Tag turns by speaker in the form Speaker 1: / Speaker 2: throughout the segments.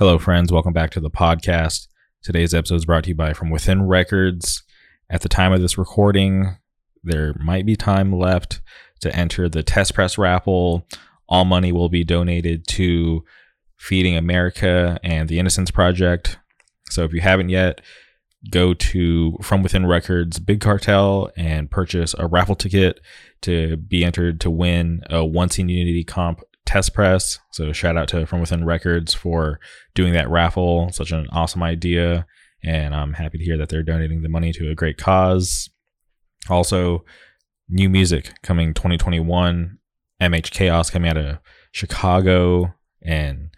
Speaker 1: Hello, friends. Welcome back to the podcast. Today's episode is brought to you by From Within Records. At the time of this recording, there might be time left to enter the test press raffle. All money will be donated to Feeding America and the Innocence Project. So if you haven't yet, go to From Within Records Big Cartel and purchase a raffle ticket to be entered to win a One Scene Unity Comp test press. So shout out to From Within Records for doing that raffle. Such an awesome idea. And I'm happy to hear that they're donating the money to a great cause. Also, new music coming 2021. MH Chaos coming out of Chicago and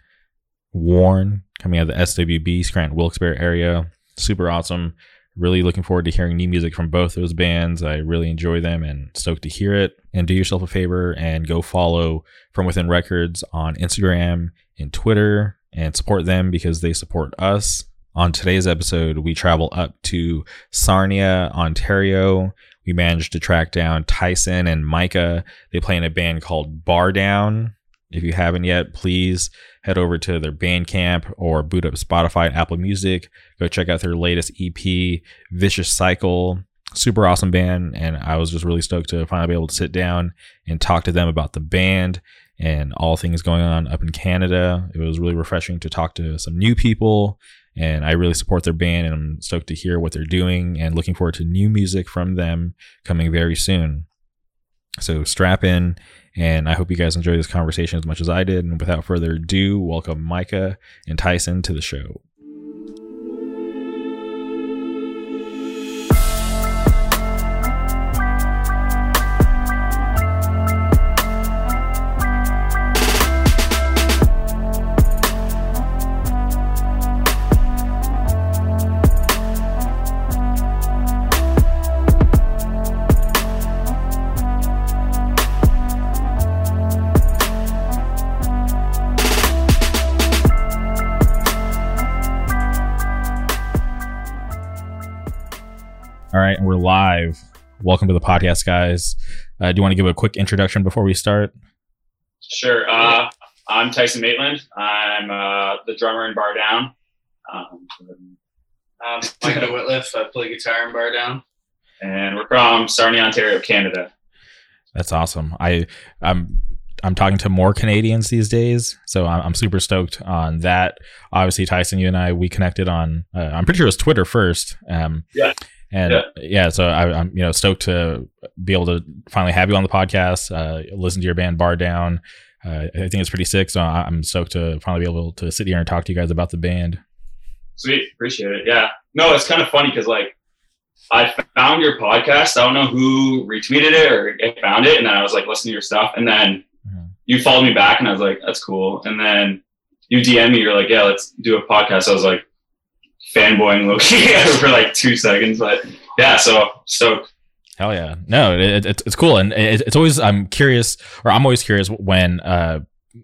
Speaker 1: Warren coming out of the SWB, Scranton Wilkes-Barre area. Super awesome. Really looking forward to hearing new music from both those bands. I really enjoy them and stoked to hear it. And do yourself a favor and go follow From Within Records on Instagram and Twitter and support them because they support us. On today's episode, we travel up to Sarnia, Ontario. We managed to track down Tyson and Micah. They play in a band called Bar Down. If you haven't yet, please head over to their Bandcamp or boot up Spotify and Apple Music. Go check out their latest EP, Vicious Cycle. Super awesome band. And I was just really stoked to finally be able to sit down and talk to them about the band and all things going on up in Canada. It was really refreshing to talk to some new people. And I really support their band and I'm stoked to hear what they're doing and looking forward to new music from them coming very soon. So strap in and I hope you guys enjoy this conversation as much as I did. And without further ado, welcome Micah and Tyson to the show. Right, we're live. Welcome to the podcast, guys. Uh, do you want to give a quick introduction before we start?
Speaker 2: Sure. Uh, I'm Tyson Maitland. I'm uh, the drummer in Bar Down. Um,
Speaker 3: Um, Micah Whitliff. I play guitar in Bar Down.
Speaker 2: and we're from Sarnia, Ontario, Canada.
Speaker 1: That's awesome. I I'm I'm talking to more Canadians these days, so I'm, I'm super stoked on that. Obviously, Tyson, you and I we connected on. Uh, I'm pretty sure it was Twitter first. Um,
Speaker 2: Yeah.
Speaker 1: And
Speaker 2: Yeah.
Speaker 1: yeah, so I, I'm you know stoked to be able to finally have you on the podcast. Uh, listen to your band Bar Down. Uh, I think it's pretty sick. So I'm stoked to finally be able to sit here and talk to you guys about the band.
Speaker 2: Sweet. Appreciate it. Yeah. No, it's kind of funny because, like, I found your podcast. I don't know who retweeted it or I found it. And then I was like, listening to your stuff. And then
Speaker 1: Mhm.
Speaker 2: you followed me back and I was like, that's cool. And then you DM me, you're like, yeah, let's do a podcast. I was like, fanboying low for like two seconds. But yeah, so, so
Speaker 1: Hell yeah! No, it, it, it's cool, and it, it's always I'm curious, or I'm always curious when uh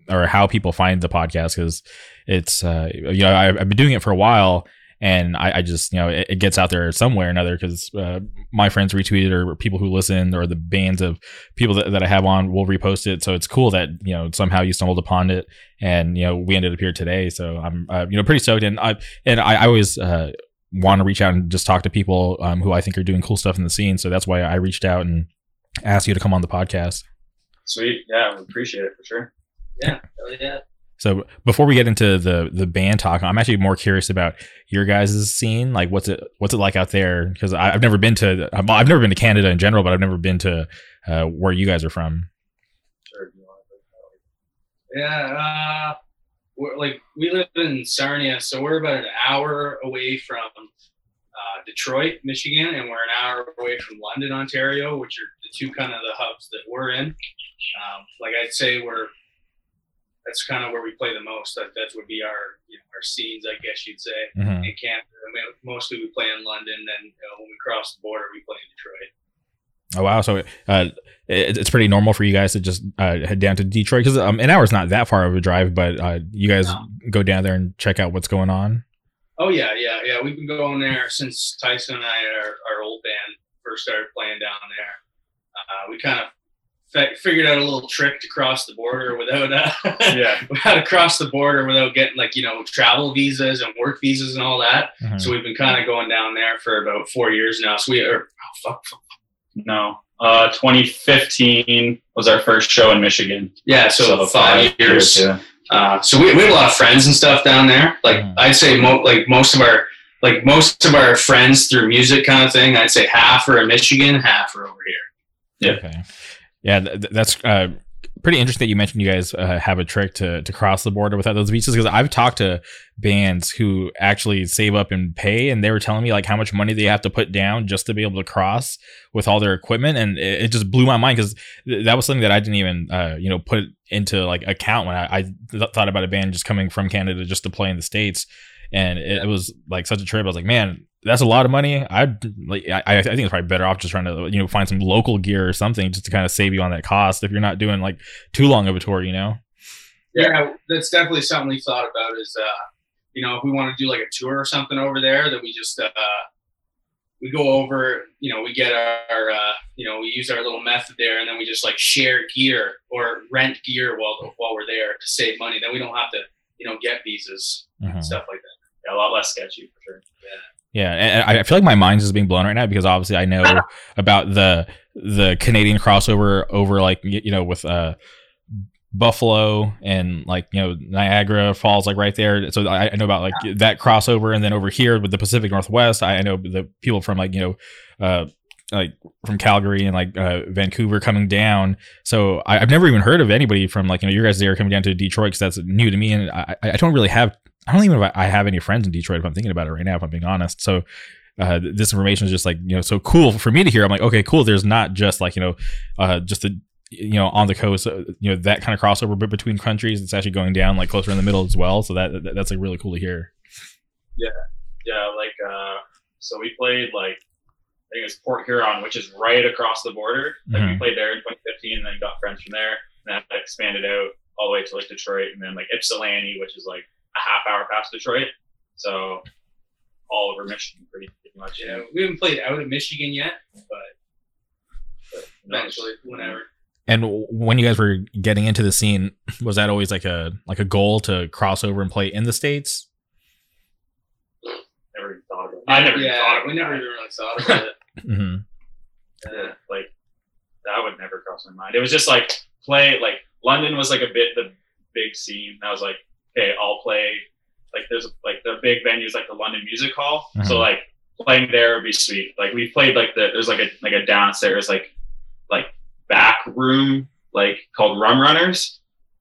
Speaker 1: or how people find the podcast because it's uh you know I, I've been doing it for a while, and I, I just you know it, it gets out there somewhere or another because uh, my friends retweeted or people who listen or the bands of people that, that I have on will repost it. So it's cool that you know somehow you stumbled upon it, and you know we ended up here today. So I'm uh, you know pretty stoked, and I and I, I always uh want to reach out and just talk to people um, who I think are doing cool stuff in the scene. So that's why I reached out and asked you to come on the podcast.
Speaker 2: sweet. Yeah, we appreciate it for sure.
Speaker 3: Yeah. Hell yeah.
Speaker 1: So before we get into the the band talk, I'm actually more curious about your guys' scene. Like, what's it what's it like out there? Because I've never been to I've never been to Canada in general, but I've never been to uh, where you guys are from.
Speaker 3: Yeah. Uh, we're like we live in Sarnia, so we're about an hour away from uh, Detroit, Michigan, and we're an hour away from London, Ontario, which are the two kind of the hubs that we're in. Um, like I'd say we're that's kind of where we play the most. That that would be our you know, our scenes, I guess you'd say.
Speaker 1: Mhm.
Speaker 3: In Canada, I mean, mostly we play in London, and you know, when we cross the border, we play in Detroit.
Speaker 1: Oh wow! So uh, it, it's pretty normal for you guys to just uh, head down to Detroit because um, an hour is not that far of a drive, but uh, you guys
Speaker 3: No.
Speaker 1: go down there and check out what's going on.
Speaker 3: Oh yeah, yeah, yeah. We've been going there since Tyson and I, our, our old band, first started playing down there. Uh, we kind of figured out a little trick to cross the border without uh,
Speaker 2: Yeah.
Speaker 3: how to cross the border without getting like you know travel visas and work visas and all that.
Speaker 1: Mhm.
Speaker 3: So we've been kind of going down there for about four years now. So we are oh, fuck, fuck.
Speaker 2: No. Uh, 2015 was our first show in Michigan.
Speaker 3: yeah. So, five, years.
Speaker 2: Yeah.
Speaker 3: Uh, so we, we have a lot of friends and stuff down there. Like
Speaker 1: Mhm.
Speaker 3: I'd say mo- like most of our like most of our friends through music kind of thing. I'd say half are in Michigan, half are over here.
Speaker 2: Yeah.
Speaker 1: Okay. Yeah, th- th- that's uh, pretty interesting that you mentioned you guys uh, have a trick to to cross the border without those visas because I've talked to bands who actually save up and pay, and they were telling me like how much money they have to put down just to be able to cross with all their equipment, and it, it just blew my mind because th- that was something that I didn't even uh, you know put into like account when I, I th- thought about a band just coming from Canada just to play in the states, and it, it was like such a trip. I was like, man, that's a lot of money. I'd like, I, I think it's probably better off just trying to, you know, find some local gear or something just to kind of save you on that cost if you're not doing like too long of a tour, you know?
Speaker 3: Yeah, that's definitely something we thought about. Is uh, you know, if we want to do like a tour or something over there, that we just uh, we go over. You know, we get our, uh, you know, we use our little method there, and then we just like share gear or rent gear while while we're there to save money. Then we don't have to, you know, get visas
Speaker 1: Mhm.
Speaker 3: and stuff like that.
Speaker 2: Yeah, a lot less sketchy for sure.
Speaker 1: Yeah, and and I feel like my mind's just being blown right now because obviously I know about the the Canadian crossover over like you know with uh Buffalo and like you know Niagara Falls like right there. So I, I know about like that crossover, and then over here with the Pacific Northwest, I, I know the people from like you know uh like from Calgary and like uh, Vancouver coming down. So I, I've never even heard of anybody from like you know your guys there coming down to Detroit because that's new to me, and I, I don't really have I don't even know if I have any friends in Detroit if I'm thinking about it right now if I'm being honest. So uh, this information is just like you know so cool for me to hear. I'm like okay cool. There's not just like you know uh, just the you know on the coast uh, you know that kind of crossover be- between countries. It's actually going down like closer in the middle as well. So that, that that's like really cool to hear.
Speaker 2: Yeah, Yeah. like uh, so we played like I think it was Port Huron, which is right across the border. Like we
Speaker 1: Mhm.
Speaker 2: played there in 2015, and then got friends from there, and that expanded out all the way to like Detroit, and then like Ypsilanti, which is like a half hour past Detroit. So all over Michigan, pretty, pretty much.
Speaker 3: Yeah, we haven't played out of Michigan yet, but
Speaker 2: But,
Speaker 3: eventually, whenever.
Speaker 1: And when you guys were getting into the scene, was that always like a like a goal to cross over and play in the states?
Speaker 2: never even thought of it. I never even
Speaker 3: yeah,
Speaker 2: thought of it.
Speaker 3: we never even really thought about it.
Speaker 1: hmm
Speaker 2: Yeah, like that would never cross my mind. It was just like play like London was like a bit the big scene. I was like, okay, I'll play like there's like the big venues like the London Music Hall.
Speaker 1: Mhm.
Speaker 2: So like playing there would be sweet. Like we played like the there's like a like a downstairs like like back room like called Rum Runners.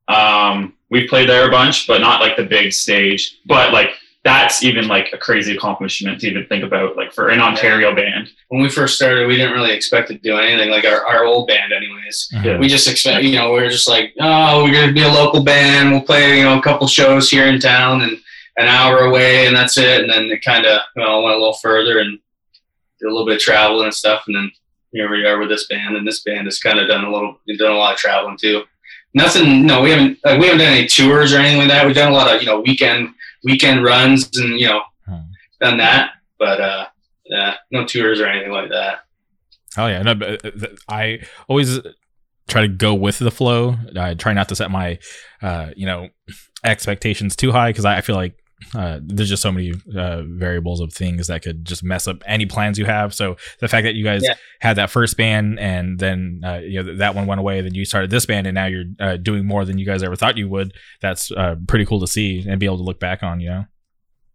Speaker 2: Um, we played there a bunch, but not like the big stage. But like that's even like a crazy accomplishment to even think about. Like for an Ontario band,
Speaker 3: When we first started, we didn't really expect to do anything like our, our old band, anyways.
Speaker 1: Mhm.
Speaker 3: We just expect, you know, we are just like, oh, we're gonna be a local band. We'll play, you know, a couple shows here in town and an hour away, and that's it. And then it kind of, you know, went a little further and did a little bit of traveling and stuff. And then here we are with this band, and this band has kind of done a little, done a lot of traveling too. Nothing, no, we haven't, like, we haven't done any tours or anything like that. We've done a lot of, you know, weekend weekend runs and you know,
Speaker 1: Hmm.
Speaker 3: done that. But uh, yeah, no tours or anything like that.
Speaker 1: Oh yeah, no, but, uh, I always try to go with the flow. I try not to set my, uh, you know, expectations too high because I feel like uh, there's just so many uh, variables of things that could just mess up any plans you have. So the fact that you guys
Speaker 3: Yeah.
Speaker 1: had that first band and then uh, you know that one went away, then you started this band and now you're uh, doing more than you guys ever thought you would. That's uh, pretty cool to see and be able to look back on. You know.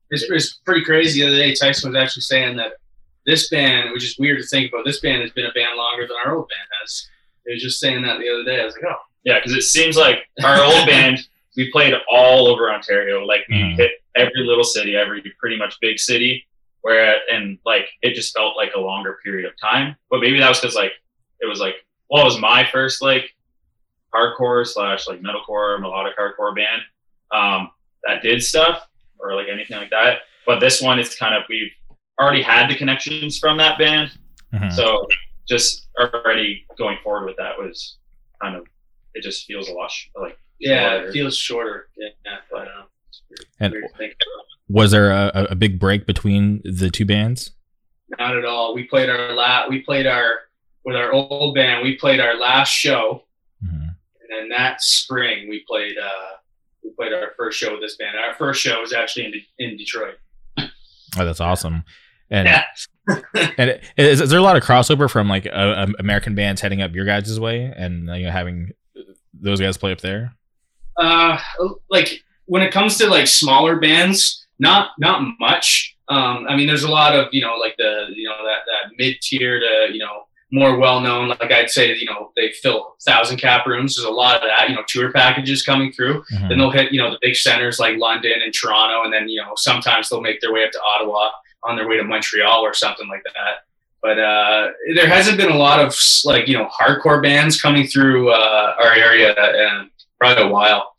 Speaker 3: It's, it's pretty crazy. The other day, Tyson was actually saying that this band, which is weird to think about, this band has been a band longer than our old band has. He was just saying that the other day. I was like, oh,
Speaker 2: Yeah, because it seems like our old band, we played all over Ontario. Like we
Speaker 1: Mhm.
Speaker 2: hit every little city, every pretty much big city. Where and like it just felt like a longer period of time. But maybe that was because like it was like well, it was my first like hardcore slash like metalcore melodic hardcore band um, that did stuff or like anything like that. But this one, it's kind of we've already had the connections from that band,
Speaker 1: Mhm.
Speaker 2: so just already going forward with that was kind of it just feels a lot sh- like
Speaker 3: yeah, it feels shorter. Yeah, yeah but uh, it's weird,
Speaker 1: And-
Speaker 3: weird to think about.
Speaker 1: Was there a, a- a big break between the two bands?
Speaker 3: Not at all. We played our last. We played our with our old band. We played our last show And then that spring we played uh, we played our first show with this band. Our first show was actually in De- in Detroit.
Speaker 1: Oh, that's awesome. And
Speaker 3: Yeah.
Speaker 1: and it- is, is there a lot of crossover from like uh, um, American bands heading up your guys' way and you know having those guys play up there?
Speaker 3: Uh, like when it comes to like smaller bands, not not much. Um, I mean, there's a lot of you know like the you know that that mid tier to you know more well known. Like I'd say, you know they fill thousand cap rooms. There's a lot of that. You know, tour packages coming through.
Speaker 1: Mhm.
Speaker 3: Then they'll hit you know the big centers like London and Toronto, and then you know sometimes they'll make their way up to Ottawa on their way to Montreal or something like that. But uh, there hasn't been a lot of like you know hardcore bands coming through uh, our area in probably a while.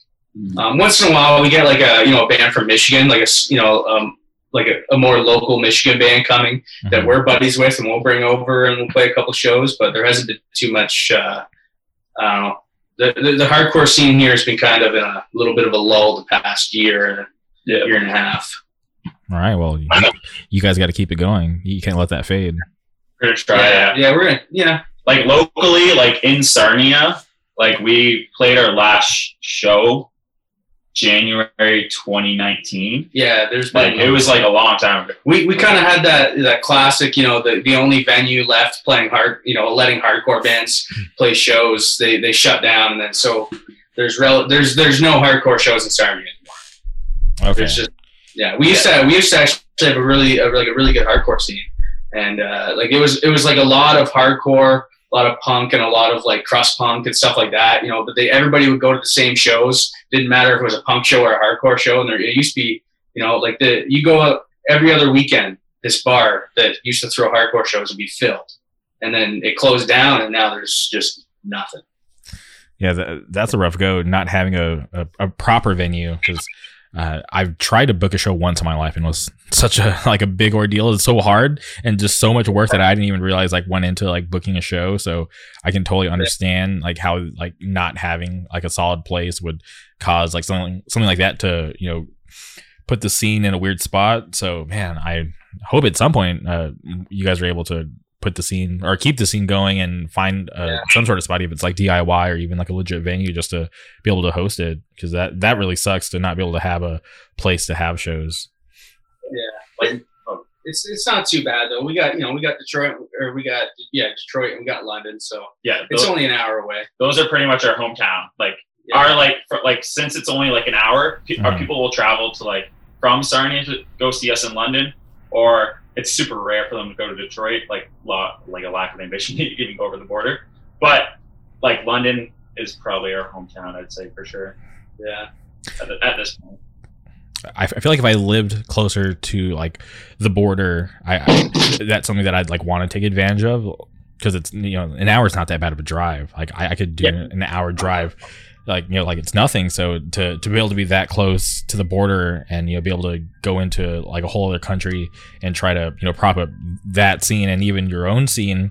Speaker 3: Um, once in a while, we get like a you know a band from Michigan, like a s- you know um, like a, a more local Michigan band coming that
Speaker 1: Mhm.
Speaker 3: we're buddies with, and we'll bring over and we'll play a couple shows. But there hasn't been too much. Uh, I don't know. The, the the hardcore scene here has been kind of in a little bit of a lull the past year,
Speaker 2: Yeah.
Speaker 3: year and a half.
Speaker 1: All right. Well, you, you guys got to keep it going. You can't let that fade.
Speaker 2: We're gonna try.
Speaker 3: yeah,
Speaker 2: Yeah.
Speaker 3: yeah, we're gonna yeah.
Speaker 2: Like locally, like in Sarnia, like we played our last show January 2019.
Speaker 3: Yeah, there's
Speaker 2: Like
Speaker 3: been
Speaker 2: it was like a long time ago.
Speaker 3: we, we kind of had that that classic, you know, the, the only venue left playing hard, you know, letting hardcore bands play shows. They they shut down, and then so there's rel- there's there's no hardcore shows in Sarnia anymore.
Speaker 1: Okay.
Speaker 3: Just yeah, we used to we used to actually have a really a, like a really good hardcore scene, and uh, like it was it was like a lot of hardcore, a lot of punk, and a lot of like crust punk and stuff like that. You know, but they everybody would go to the same shows. Didn't matter if it was a punk show or a hardcore show, and there it used to be you know like the you go out every other weekend. This bar that used to throw hardcore shows would be filled, and then it closed down, and now there's just nothing.
Speaker 1: Yeah, that, that's a rough go. Not having a, a, a proper venue because uh, I've tried to book a show once in my life and it was such a like a big ordeal. It's so hard and just so much work that I didn't even realize like went into like booking a show. So I can totally understand like how like not having like a solid place would cause like something something like that to you know put the scene in a weird spot. So man, I hope at some point uh, you guys are able to put the scene or keep the scene going and find uh,
Speaker 3: Yeah.
Speaker 1: some sort of spot, if it's like DIY or even like a legit venue, just to be able to host it. Because that that really sucks to not be able to have a place to have shows.
Speaker 3: Yeah, like it's it's not too bad though. We got you know we got Detroit or we got yeah Detroit and we got London, so
Speaker 2: Yeah,
Speaker 3: it's only an hour away.
Speaker 2: those are pretty much our hometown. Like
Speaker 3: Yeah.
Speaker 2: our like for, like since it's only like an hour, pe- our people will travel to like from Sarnia to go see us in London, or it's super rare for them to go to Detroit, like lot like a lack of ambition to even go over the border. But like London is probably our hometown, I'd say for sure
Speaker 3: Yeah,
Speaker 2: at, at this point.
Speaker 1: I, I feel like if I lived closer to like the border, I, I that's something that I'd like want to take advantage of because it's you know an hour is not that bad of a drive. Like I, I could do
Speaker 2: Yeah.
Speaker 1: an hour drive, like you know like it's nothing. So to to be able to be that close to the border and you know be able to go into like a whole other country and try to you know prop up that scene and even your own scene.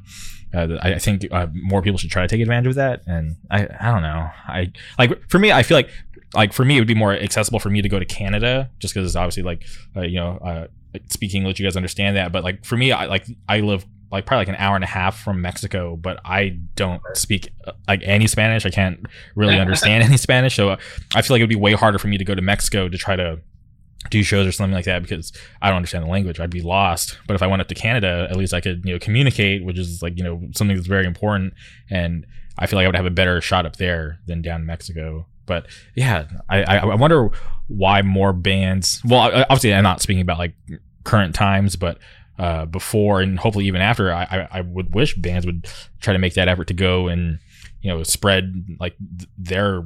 Speaker 1: Uh, I I think uh, more people should try to take advantage of that, and I I don't know. I like for me, I feel like like for me, it would be more accessible for me to go to Canada, just because it's obviously like uh, you know uh, like speak English, you guys understand that. But like for me, I like I live like probably like an hour and a half from Mexico, but I don't speak like any Spanish. I can't really understand any Spanish, so I feel like it would be way harder for me to go to Mexico to try to do shows or something like that because I don't understand the language. I'd be lost. But if I went up to Canada, at least I could, you know, communicate, which is like, you know, something that's very important. And I feel like I would have a better shot up there than down in Mexico. But yeah, I, I, I wonder why more bands, well, obviously I'm not speaking about like current times, but uh, before and hopefully even after, I, I, I would wish bands would try to make that effort to go and, you know, spread like th- their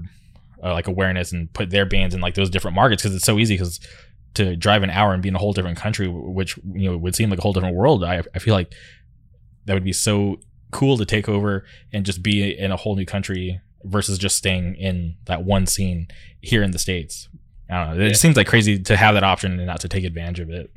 Speaker 1: uh, like awareness and put their bands in like those different markets because it's so easy because to drive an hour and be in a whole different country, which you know would seem like a whole different world. I, I feel like that would be so cool to take over and just be in a whole new country versus just staying in that one scene here in the states. I don't know. It
Speaker 3: Yeah.
Speaker 1: seems like crazy to have that option and not to take advantage of it.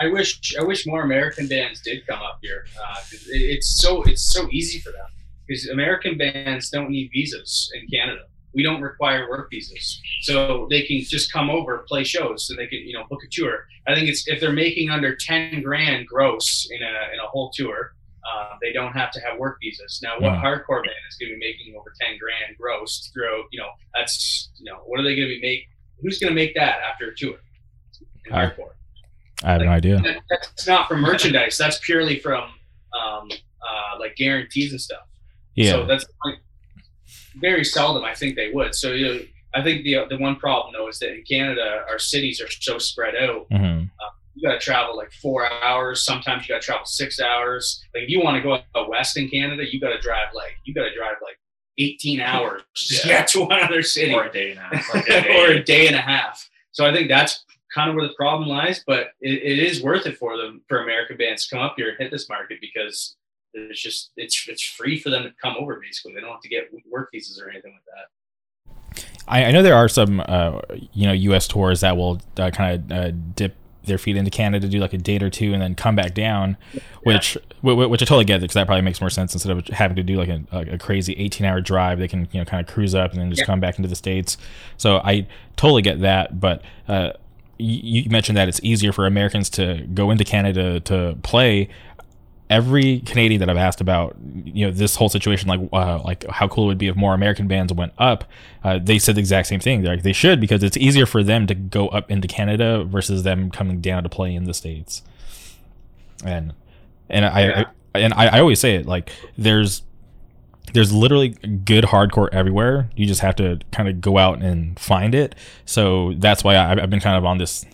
Speaker 3: I wish I wish more American bands did come up here. Uh, it, it's so it's so easy for them because American bands don't need visas in Canada. We don't require work visas, so they can just come over, play shows, so they can you know book a tour. I think it's if they're making under ten grand gross in a in a whole tour, uh, they don't have to have work visas. Now, what
Speaker 1: Mhm.
Speaker 3: hardcore band is going to be making over ten grand gross through? You know, that's you know, what are they going to be make? Who's going to make that after a tour? In hardcore?
Speaker 1: I have no idea.
Speaker 3: That- That's not from merchandise. That's purely from um, uh, like guarantees and stuff.
Speaker 1: Yeah.
Speaker 3: So that's like, very seldom I think they would. So you know, I think the the one problem though is that in Canada our cities are so spread out.
Speaker 1: hmm
Speaker 3: You got to travel like four hours. Sometimes you got to travel six hours. Like if you want to go out west in Canada, you got to drive like you got to drive like eighteen hours just to
Speaker 2: Yeah.
Speaker 3: get to one other city
Speaker 2: or a day and a half. Like a day.
Speaker 3: or a day and a half. So I think that's kind of where the problem lies. But it, it is worth it for them for American bands to come up here and hit this market because it's just it's it's free for them to come over. Basically, they don't have to get work visas or anything like that.
Speaker 1: I, I know there are some, uh, you know, U.S. tours that will uh, kind of uh, dip their feet into Canada, do like a date or two, and then come back down, which wh- wh- which I totally get because that probably makes more sense instead of having to do like a, a crazy 18 hour drive. They can you know kind of cruise up and then just
Speaker 3: Yeah.
Speaker 1: come back into the states. So I totally get that, but. Uh, you mentioned that it's easier for Americans to go into Canada to play every Canadian that I've asked about, you know, this whole situation, like, uh, like how cool it would be if more American bands went up. Uh, they said the exact same thing. They're like, they should because it's easier for them to go up into Canada versus them coming down to play in the states. And and I,
Speaker 3: Yeah.
Speaker 1: I and I, I always say it like there's there's literally good hardcore everywhere. You just have to kind of go out and find it. So that's why I, I've been kind of on this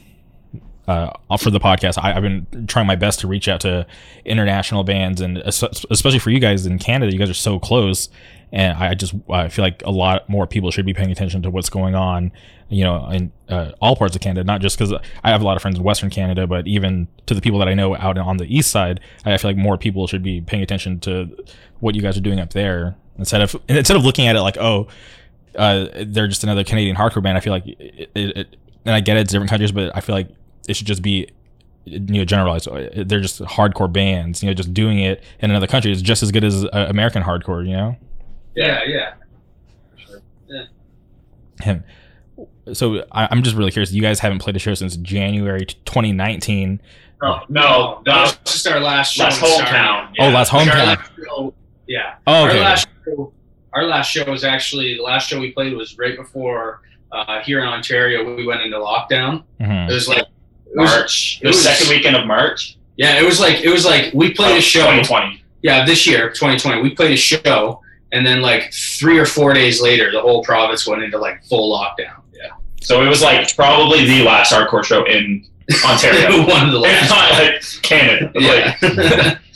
Speaker 1: uh, for the podcast. I, I've been trying my best to reach out to international bands, and especially for you guys in Canada, you guys are so close. And I just I feel like a lot more people should be paying attention to what's going on, you know, in uh, all parts of Canada. Not just because I have a lot of friends in Western Canada, but even to the people that I know out on the East side, I feel like more people should be paying attention to what you guys are doing up there instead of instead of looking at it like, oh, uh, they're just another Canadian hardcore band. I feel like it, it, it and I get it, it's different countries, but I feel like it should just be you know generalized. They're just hardcore bands. You know, just doing it in another country is just as good as uh, American hardcore. You know.
Speaker 3: Yeah, yeah.
Speaker 1: And so I, I'm just really curious. You guys haven't played a show since January 2019.
Speaker 2: No, no,
Speaker 3: that was just our last show.
Speaker 2: last
Speaker 3: in Sarnia.
Speaker 2: hometown.
Speaker 1: Oh, last
Speaker 3: Like, our
Speaker 1: hometown.
Speaker 3: Last show- yeah.
Speaker 1: Oh,
Speaker 3: Our last show, our last show was actually the last show we played was right before uh, here in Ontario. We went into lockdown.
Speaker 1: Mhm.
Speaker 3: It was like it was,
Speaker 2: March.
Speaker 3: it
Speaker 2: The
Speaker 3: was-
Speaker 2: second weekend of March.
Speaker 3: Yeah, it was like it was like we played a show.
Speaker 2: 2020.
Speaker 3: Yeah, this year, 2020, we played a show, and then like three or four days later, the whole province went into like full lockdown. Yeah,
Speaker 2: So it was like probably the last hardcore show in Ontario.
Speaker 3: one of the
Speaker 2: If
Speaker 3: last.
Speaker 2: not like Canada.
Speaker 3: Yeah.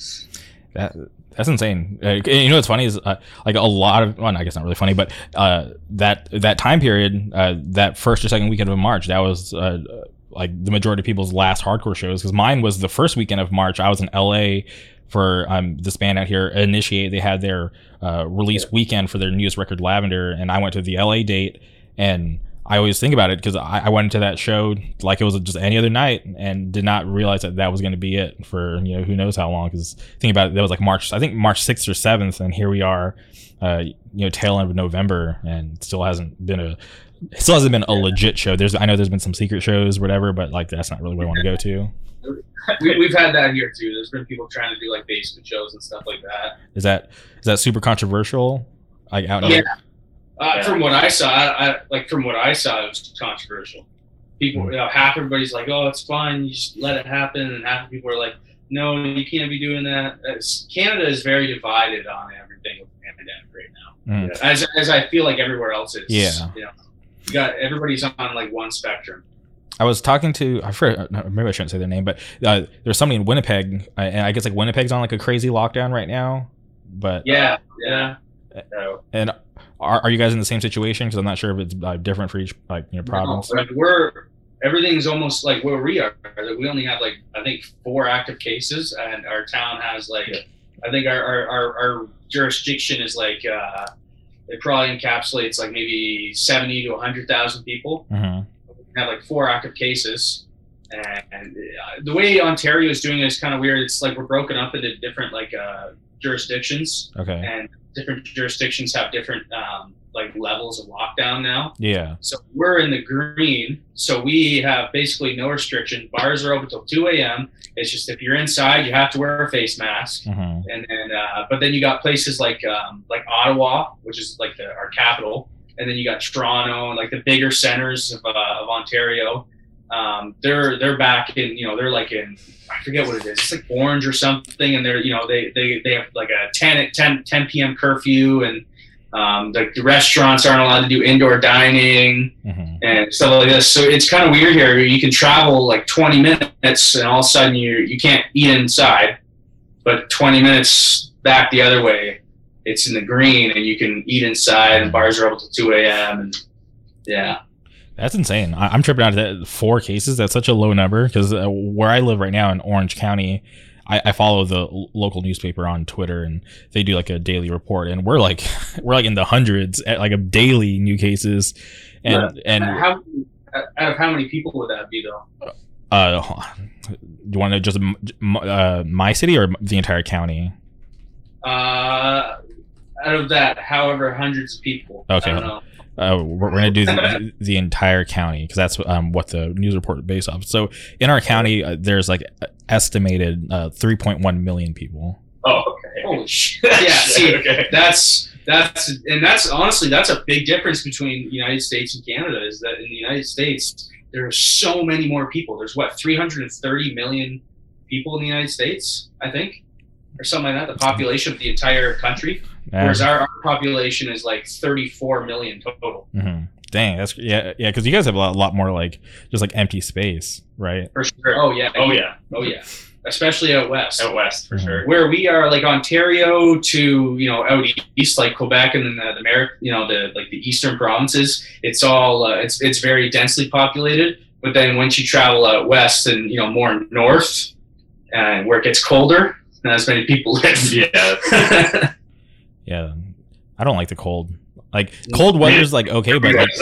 Speaker 1: That that's insane. Uh, you know what's funny is uh, like a lot of well, I guess not really funny, but uh, that that time period, uh, that first or second weekend of March, that was uh, like the majority of people's last hardcore shows. Because mine was the first weekend of March. I was in L.A. for um, this band out here, Initiate. They had their uh, release weekend for their newest record, Lavender, and I went to the L.A. date and. I always think about it because I, I went into that show like it was just any other night and did not realize that that was going to be it for you know who knows how long. Because think about it, that was like March, I think March sixth or seventh, and here we are, uh, you know, tail end of November, and still hasn't been a, it still hasn't been a legit show. There's I know there's been some secret shows, whatever, but like that's not really what I want to go to.
Speaker 3: we, we've had that here too. There's been people trying to do like basement shows and stuff like that.
Speaker 1: Is that is that super controversial? Like out
Speaker 3: Yeah. Uh,
Speaker 2: Yeah.
Speaker 3: From what I saw, I, I, like from what I saw, it was controversial. People, you know, half everybody's like, "Oh, it's fine, you just let it happen," and half the people are like, "No, you can't be doing that." It's, Canada is very divided on everything with the pandemic right now,
Speaker 1: Mm.
Speaker 3: as as I feel like everywhere else is.
Speaker 1: Yeah.
Speaker 3: you know, you got everybody's on like one spectrum.
Speaker 1: I was talking to I forget maybe I shouldn't say their name, but uh, there's somebody in Winnipeg, uh, and I guess like Winnipeg's on like a crazy lockdown right now. But
Speaker 3: Yeah, yeah.
Speaker 2: So,
Speaker 1: and are, are you guys in the same situation? Because I'm not sure if it's uh, different for each like you know province.
Speaker 3: No, like, we're everything's almost like where we are. Like, We only have like I think four active cases, and our town has like
Speaker 2: Yeah.
Speaker 3: I think our our, our, our jurisdiction is like uh, it probably encapsulates like maybe seventy to hundred thousand people.
Speaker 1: hmm
Speaker 3: We have like four active cases, and, and uh, the way Ontario is doing it is kind of weird. It's like we're broken up into different like uh, jurisdictions
Speaker 1: Okay.
Speaker 3: and different jurisdictions have different um, like levels of lockdown now.
Speaker 1: Yeah.
Speaker 3: So we're in the green. So we have basically no restriction. Bars are open till 2 a.m. It's just if you're inside, you have to wear a face mask.
Speaker 1: hmm
Speaker 3: And then, uh, but then you got places like um, like Ottawa, which is like the, our capital, and then you got Toronto and like the bigger centers of, uh, of Ontario. Um, they're they're back in you know they're like in I forget what it is. It's like Orange or something, and they're you know they they, they have like a 10, 10, 10 p.m. curfew, and um, like the restaurants aren't allowed to do indoor dining
Speaker 1: hmm
Speaker 3: and stuff like this. So it's kind of weird here. You can travel like 20 minutes, and all of a sudden you you can't eat inside, but 20 minutes back the other way, it's in the green, and you can eat inside, and bars are open till 2 a.m. And yeah,
Speaker 1: That's insane. I- I'm tripping out at that four cases. That's such a low number because uh, where I live right now in Orange County, I, I follow the l- local newspaper on Twitter and they do like a daily report, and we're like we're like in the hundreds, at, like a daily new cases, and and
Speaker 3: how out of how many people would that be though?
Speaker 1: uh, do you want to just uh, my city or the entire county?
Speaker 3: Uh, out of that, however, hundreds of people.
Speaker 1: Okay.
Speaker 3: I don't know.
Speaker 1: Uh, we're, we're gonna do the, the entire county because that's um, what the news report is based off. So in our county, uh, there's like estimated uh, 3.1 million people.
Speaker 2: Oh, okay.
Speaker 3: Holy shit! Yeah, see,
Speaker 2: okay.
Speaker 3: that's that's and that's honestly that's a big difference between the United States and Canada is that in the United States there are so many more people. There's what 330 million people in the United States, I think, or something like that. The population of the entire country, whereas our, our population is like 34 million total.
Speaker 1: Mhm. Dang, that's yeah, yeah. Because you guys have a lot, lot more like just like empty space, right?
Speaker 3: For sure. Oh yeah.
Speaker 2: Oh yeah,
Speaker 3: Oh yeah. Especially out west.
Speaker 2: out west for
Speaker 1: Mhm.
Speaker 2: sure.
Speaker 3: where we are like Ontario to you know out east like Quebec and then the, the Ameri- you know the like the eastern provinces it's all uh, it's it's very densely populated but then once you travel out west and you know more north and where it gets colder not as many people live
Speaker 2: Yeah.
Speaker 1: Yeah, I don't like the cold. Like cold weather's like okay, but like,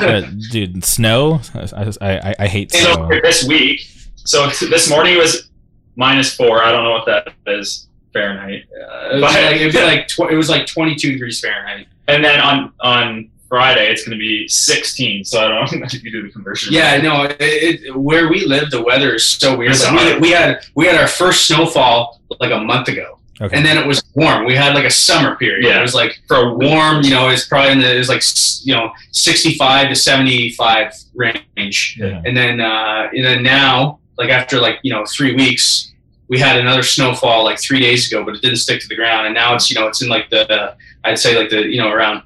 Speaker 1: but, dude, snow. I, I, I hate
Speaker 2: so
Speaker 1: snow.
Speaker 2: this week, so this morning it was minus four. I don't know what that is Fahrenheit.
Speaker 3: Uh, it was like, it was like tw- it was like 22 degrees Fahrenheit
Speaker 2: And then on on Friday it's going to be 16. So I don't know if you do the conversion.
Speaker 3: Yeah, no. It, it, where we live, the weather is so weird. Like, we, we had we had our first snowfall like a month ago,
Speaker 1: Okay.
Speaker 3: and then it was warm. We had like a summer period.
Speaker 2: Yeah.
Speaker 3: It was like for a warm, you know, it's probably in the it was like you know sixty five to seventy five range,
Speaker 1: yeah.
Speaker 3: and then uh, and then now like after like you know three weeks. We had another snowfall like three days ago, but it didn't stick to the ground. And now it's you know it's in like the I'd say like the you know around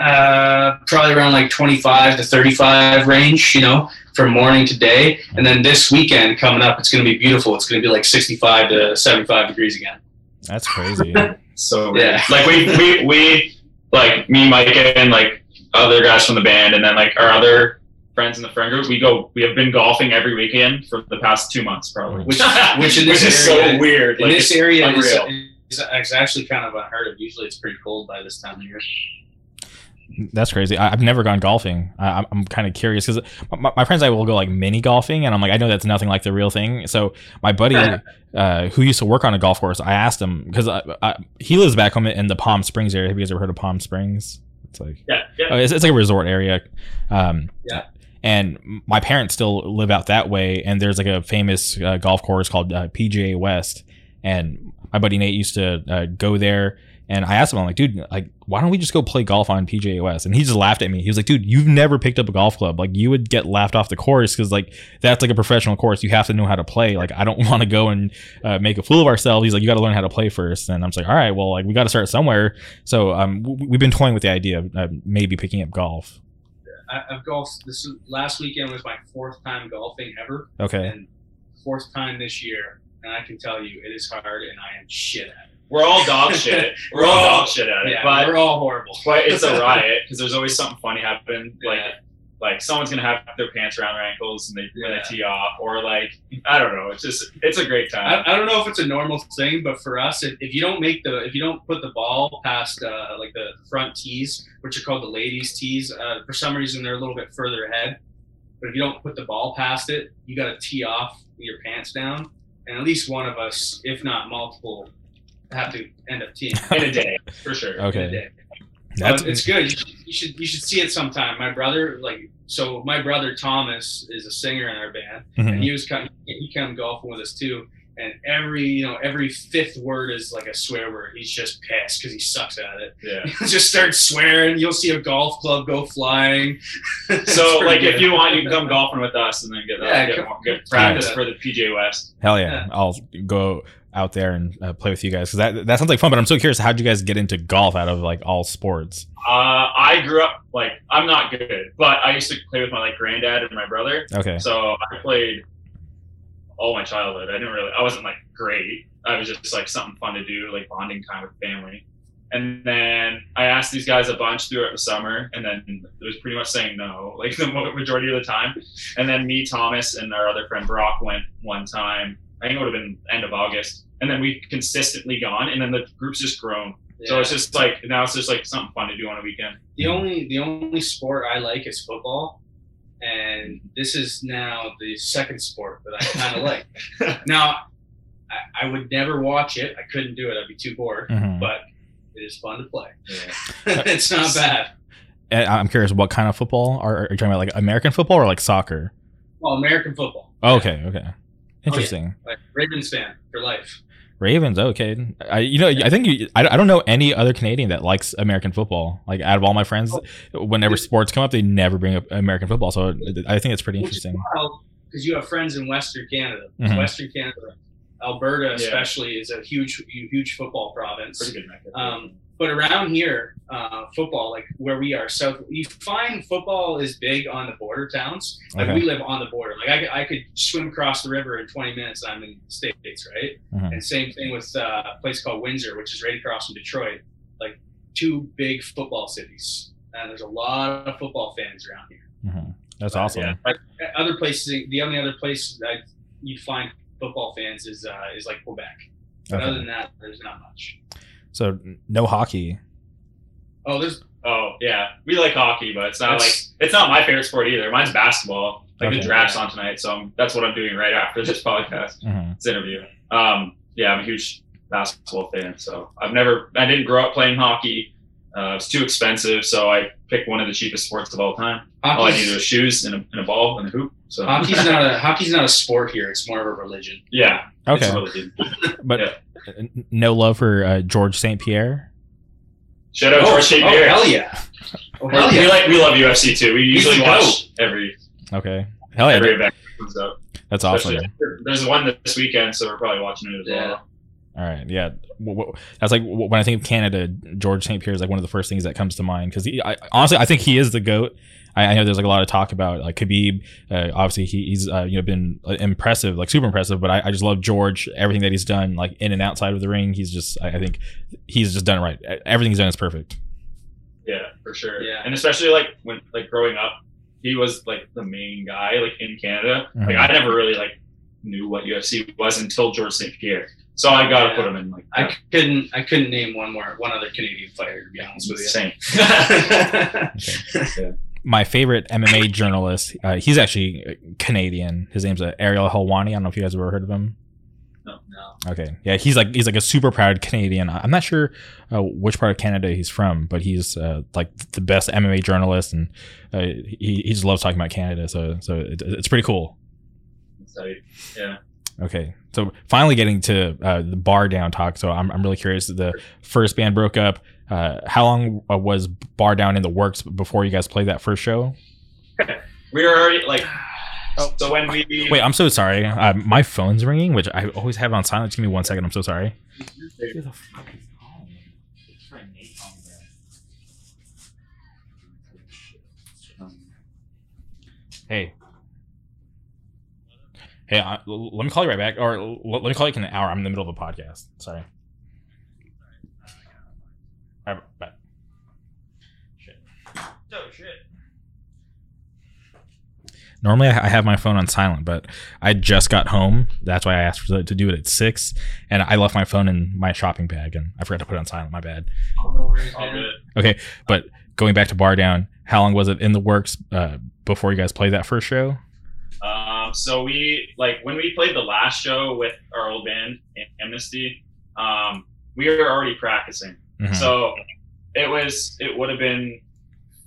Speaker 3: uh, probably around like 25 to 35 range, you know, from morning to day. And then this weekend coming up, it's going to be beautiful. It's going to be like 65 to 75 degrees again.
Speaker 1: That's crazy.
Speaker 2: So
Speaker 3: Yeah.
Speaker 2: yeah, like we we we like me, Mike, and like other guys from the band, and then like our other friends in the friend group. We go. We have been golfing every weekend for the past two months, probably.
Speaker 3: Which- which in this
Speaker 2: is
Speaker 3: area-
Speaker 2: so weird.
Speaker 3: In
Speaker 2: Like
Speaker 3: this area, is,
Speaker 2: unreal.
Speaker 3: is, is actually kind of unheard of. Usually it's pretty cold by this time of year.
Speaker 1: That's crazy. I, I've never gone golfing. I, I'm, I'm kind of curious because my, my friends I will go like mini golfing, and I'm like, I know that's nothing like the real thing. So my buddy, uh, who used to work on a golf course, I asked him because he lives back home in the Palm Springs area. Have you guys ever heard of Palm Springs? It's like
Speaker 2: yeah, yeah.
Speaker 1: Oh, it's, it's like a resort area. Um,
Speaker 3: Yeah.
Speaker 1: And my parents still live out that way, and there's like a famous uh, golf course called uh, PGA West, and my buddy Nate used to uh, go there. And I asked him, I'm like, dude, like, why don't we just go play golf on PGA West? And he just laughed at me. He was like, dude, you've never picked up a golf club. Like, you would get laughed off the course because, like, that's like a professional course. You have to know how to play. Like, I don't want to go and uh, make a fool of ourselves. He's like, you got to learn how to play first. And I'm just like, all right, well, like, we got to start somewhere. So, um, w- we've been toying with the idea of uh, maybe picking up golf.
Speaker 3: I, I've golfed. This last weekend was my fourth time golfing ever,
Speaker 1: Okay.
Speaker 3: and fourth time this year. And I can tell you, it is hard, and I am shit at it.
Speaker 2: We're all dog shit. We're all dog shit at it,
Speaker 3: Yeah,
Speaker 2: but
Speaker 3: we're all horrible.
Speaker 2: but it's a riot because there's always something funny happen. Like
Speaker 3: Yeah.
Speaker 2: like someone's gonna have their pants around their ankles and they when
Speaker 3: Yeah.
Speaker 2: they tee off, or like I don't know. It's just it's a great time.
Speaker 3: I, I don't know if it's a normal thing, but for us, if, if you don't make the if you don't put the ball past uh, like the front tees, which are called the ladies' tees, uh, for some reason they're a little bit further ahead. But if you don't put the ball past it, you got to tee off your pants down, and at least one of us, if not multiple, have to end up teeing
Speaker 2: in a day for sure.
Speaker 1: Okay.
Speaker 3: in a day.
Speaker 1: That's
Speaker 3: But it's good. You should, you should you should see it sometime. My brother, like, so my brother Thomas is a singer in our band, and
Speaker 1: Mhm.
Speaker 3: he was come, he come golfing with us too. And every you know every fifth word is like a swear word. He's just pissed because he sucks at it.
Speaker 2: Yeah.
Speaker 3: He'll just start swearing. You'll see a golf club go flying.
Speaker 2: So
Speaker 3: pretty
Speaker 2: like, if you want, you can come golfing with us and then get, uh,
Speaker 3: Yeah,
Speaker 2: get, more, get practice
Speaker 3: Yeah.
Speaker 2: for the PGA West.
Speaker 1: Hell yeah.
Speaker 3: Yeah.
Speaker 1: I'll go out there and uh, play with you guys because that that sounds like fun. But I'm so curious, how'd you guys get into golf out of like all sports?
Speaker 2: Uh, I grew up like I'm not good, but I used to play with my like granddad and my brother.
Speaker 1: Okay.
Speaker 2: So I played all my childhood. I didn't really, I wasn't like great. I was just like something fun to do, like bonding time with family. And then I asked these guys a bunch throughout the summer, and then it was pretty much saying no, like the majority of the time. And then me, Thomas, and our other friend Brock went one time. I think it would have been end of August. And then we've consistently gone, and then the group's just grown. So it's just like now it's just like something fun to do on a weekend.
Speaker 3: the only the only sport I like is football, and this is now the second sport that I kind of like. Now, I, I would never watch it. I couldn't do it. I'd be too bored.
Speaker 1: Mhm.
Speaker 3: But it is fun to play. it's not bad.
Speaker 1: And I'm curious, what kind of football are, are you talking about? Like American football or like soccer?
Speaker 3: Well, American football.
Speaker 1: Oh, okay, okay, interesting.
Speaker 3: Like Ravens fan for life.
Speaker 1: Ravens, okay. I, you know, I think you, I, I don't know any other Canadian that likes American football. Like out of all my friends, whenever sports come up, they never bring up American football. So I think it's pretty
Speaker 3: Which
Speaker 1: interesting.
Speaker 3: because you have friends in Western Canada.
Speaker 1: Mhm.
Speaker 3: Western Canada, Alberta
Speaker 2: Yeah.
Speaker 3: especially, is a huge, huge football province.
Speaker 2: Pretty good.
Speaker 3: Um, but around here, uh, football, like where we are, so you find football is big on the border towns. Like
Speaker 1: Okay.
Speaker 3: we live on the border. Like I, could- I could swim across the river in 20 minutes. And I'm in the states, right?
Speaker 1: Mhm.
Speaker 3: And same thing with uh, a place called Windsor, which is right across from Detroit. Like two big football cities, and there's a lot of football fans around here.
Speaker 1: Mhm. That's awesome.
Speaker 2: Yeah.
Speaker 3: Like other places, the only other place that you find football fans is uh, is like Quebec. But
Speaker 1: Okay.
Speaker 3: other than that, there's not much.
Speaker 1: So no hockey.
Speaker 3: Oh, there's
Speaker 2: Oh yeah, we like hockey, but it's not like it's not my favorite sport either. Mine's basketball. Like
Speaker 1: Okay.
Speaker 2: the draft's on tonight, so I'm, that's what I'm doing right after this podcast,
Speaker 1: Mhm.
Speaker 2: this interview. Um, yeah, I'm a huge basketball fan, so I've never, I didn't grow up playing hockey. Uh, it's too expensive, so I picked one of the cheapest sports of all time. All I
Speaker 3: hockey's,
Speaker 2: needed was shoes and a, and a ball and a hoop. So
Speaker 3: hockey's not a hockey's not a sport here. It's more of a religion.
Speaker 2: yeah,
Speaker 1: Okay,
Speaker 2: really
Speaker 1: but
Speaker 2: yeah.
Speaker 1: no love for uh, George St. Pierre.
Speaker 2: Shout out
Speaker 3: oh,
Speaker 2: George St.
Speaker 3: oh,
Speaker 2: Pierre.
Speaker 3: hell yeah! Oh,
Speaker 2: We're-
Speaker 3: hell
Speaker 2: We like we love UFC too. We usually
Speaker 3: the
Speaker 2: watch every
Speaker 1: Okay, hell yeah,
Speaker 2: every event that comes out.
Speaker 1: that's awesome.
Speaker 2: Especially- There's one this weekend, so we're probably watching it as
Speaker 3: Yeah.
Speaker 2: well.
Speaker 1: All right, yeah, W- w- that's like when I think of Canada, George St. Pierre is like one of the first things that comes to mind because I, honestly I think he is the goat. I, I know there's like a lot of talk about like Khabib. Uh, obviously, he, he's uh, you know been uh, impressive, like super impressive. But I, I just love George. Everything that he's done, like in and outside of the ring, he's just I, I think he's just done it right. Everything he's done is perfect.
Speaker 2: Yeah, for sure.
Speaker 3: Yeah.
Speaker 2: And especially like when like growing up, he was like the main guy like in Canada. Like
Speaker 1: Mhm.
Speaker 2: I never really like knew what UFC was until George St. Pierre. So I gotta
Speaker 3: Yeah.
Speaker 2: put him in like
Speaker 3: I couldn't I couldn't name one more one other Canadian fighter to be honest with you.
Speaker 2: same.
Speaker 1: My favorite MMA journalist, uh, he's actually Canadian. His name's uh, Ariel Helwani. I don't know if you guys have ever heard of him.
Speaker 2: no,
Speaker 3: no.
Speaker 1: Okay, yeah, he's like he's like a super proud Canadian. I'm not sure uh, which part of Canada he's from, but he's uh, like the best MMA journalist, and uh, he he just loves talking about Canada. So so it, it's pretty cool.
Speaker 2: So, yeah.
Speaker 1: Okay, so finally getting to uh, the bar down talk. So I'm I'm really curious. The first band broke up. Uh, how long uh, was bar down in the works before you guys played that first show?
Speaker 2: We were already like so when we
Speaker 1: Oh. Wait, I'm so sorry. Uh, my phone's ringing, which I always have on silent. Just give me one second. I'm so sorry. Hey. Hey, uh, let me call you right back, or l- let me call you in an hour. I'm in the middle of a podcast. Sorry. All right, bye. Shit.
Speaker 2: Oh shit.
Speaker 1: Normally, I I have my phone on silent, but I just got home. That's why I asked for, to do it at six, and I left my phone in my shopping bag, and I forgot to put it on silent. My bad.
Speaker 2: Okay.
Speaker 1: But going back to Bar Down, how long was it in the works uh, before you guys played that first show?
Speaker 2: Um, so we like when we played the last show with our old band Amnesty. Um, we were already practicing.
Speaker 1: Mhm.
Speaker 2: So it was it would have been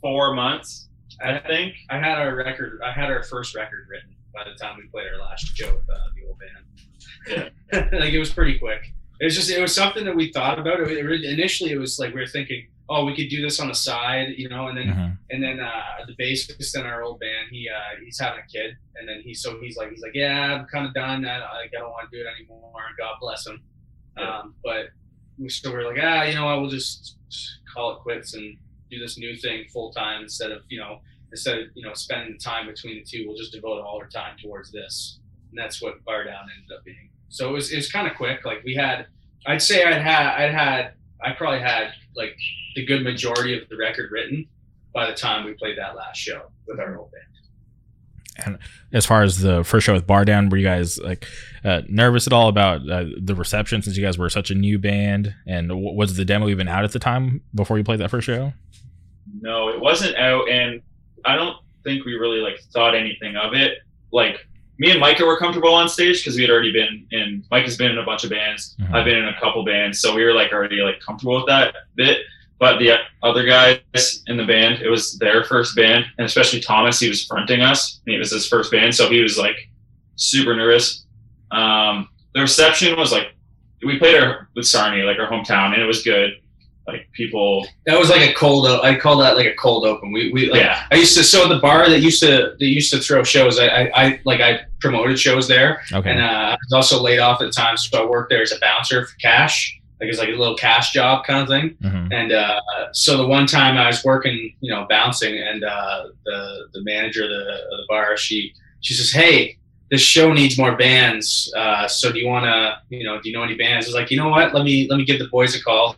Speaker 2: four months, I think.
Speaker 3: I had our record. I had our first record written by the time we played our last show with uh, the old band. like it was pretty quick. It was just it was something that we thought about. It, it- initially, it was like we were thinking, oh, we could do this on the side, you know, and then
Speaker 1: Mhm.
Speaker 3: and then uh, the bassist in our old band, he uh, he's having a kid, and then he so he's like he's like, yeah, I'm kind of done. I, I don't want to do it anymore. God bless him.
Speaker 2: Yeah.
Speaker 3: Um, but we still were like, ah, you know what? We'll just call it quits and do this new thing full time instead of you know instead of you know spending the time between the two. We'll just devote all our time towards this, and that's what Bar Down ended up being. So it was it was kind of quick. Like we had, I'd say I'd had I'd had I probably had like the good majority of the record written by the time we played that last show with our old band.
Speaker 1: And as far as the first show with Bar Down, were you guys like uh, nervous at all about uh, the reception since you guys were such a new band? And w- was the demo even out at the time before you played that first show?
Speaker 2: No, it wasn't out, and I don't think we really like thought anything of it. Like me and Micah were comfortable on stage because we had already been in. Mike has been in a bunch of bands.
Speaker 1: Mhm.
Speaker 2: I've been in a couple bands, so we were like already like comfortable with that bit. But the other guys in the band, it was their first band, and especially Thomas, he was fronting us. It was his first band, so he was like super nervous. Um, the reception was like we played our with Sarnia, like our hometown, and it was good. Like people,
Speaker 3: That was like a cold. I call that like a cold open. We we like,
Speaker 2: yeah,
Speaker 3: I used to so the bar that used to they used to throw shows. I I, I like I promoted shows there,
Speaker 1: Okay.
Speaker 3: and uh, I was also laid off at the time, so I worked there as a bouncer for cash. Like it's like a little cash job kind of thing.
Speaker 1: Mhm.
Speaker 3: And uh, so the one time I was working, you know, bouncing, and uh, the the manager of the, of the bar, she she says, "Hey, this show needs more bands. Uh, so do you want to, you know, do you know any bands?" I was like, "You know what? Let me let me give the boys a call."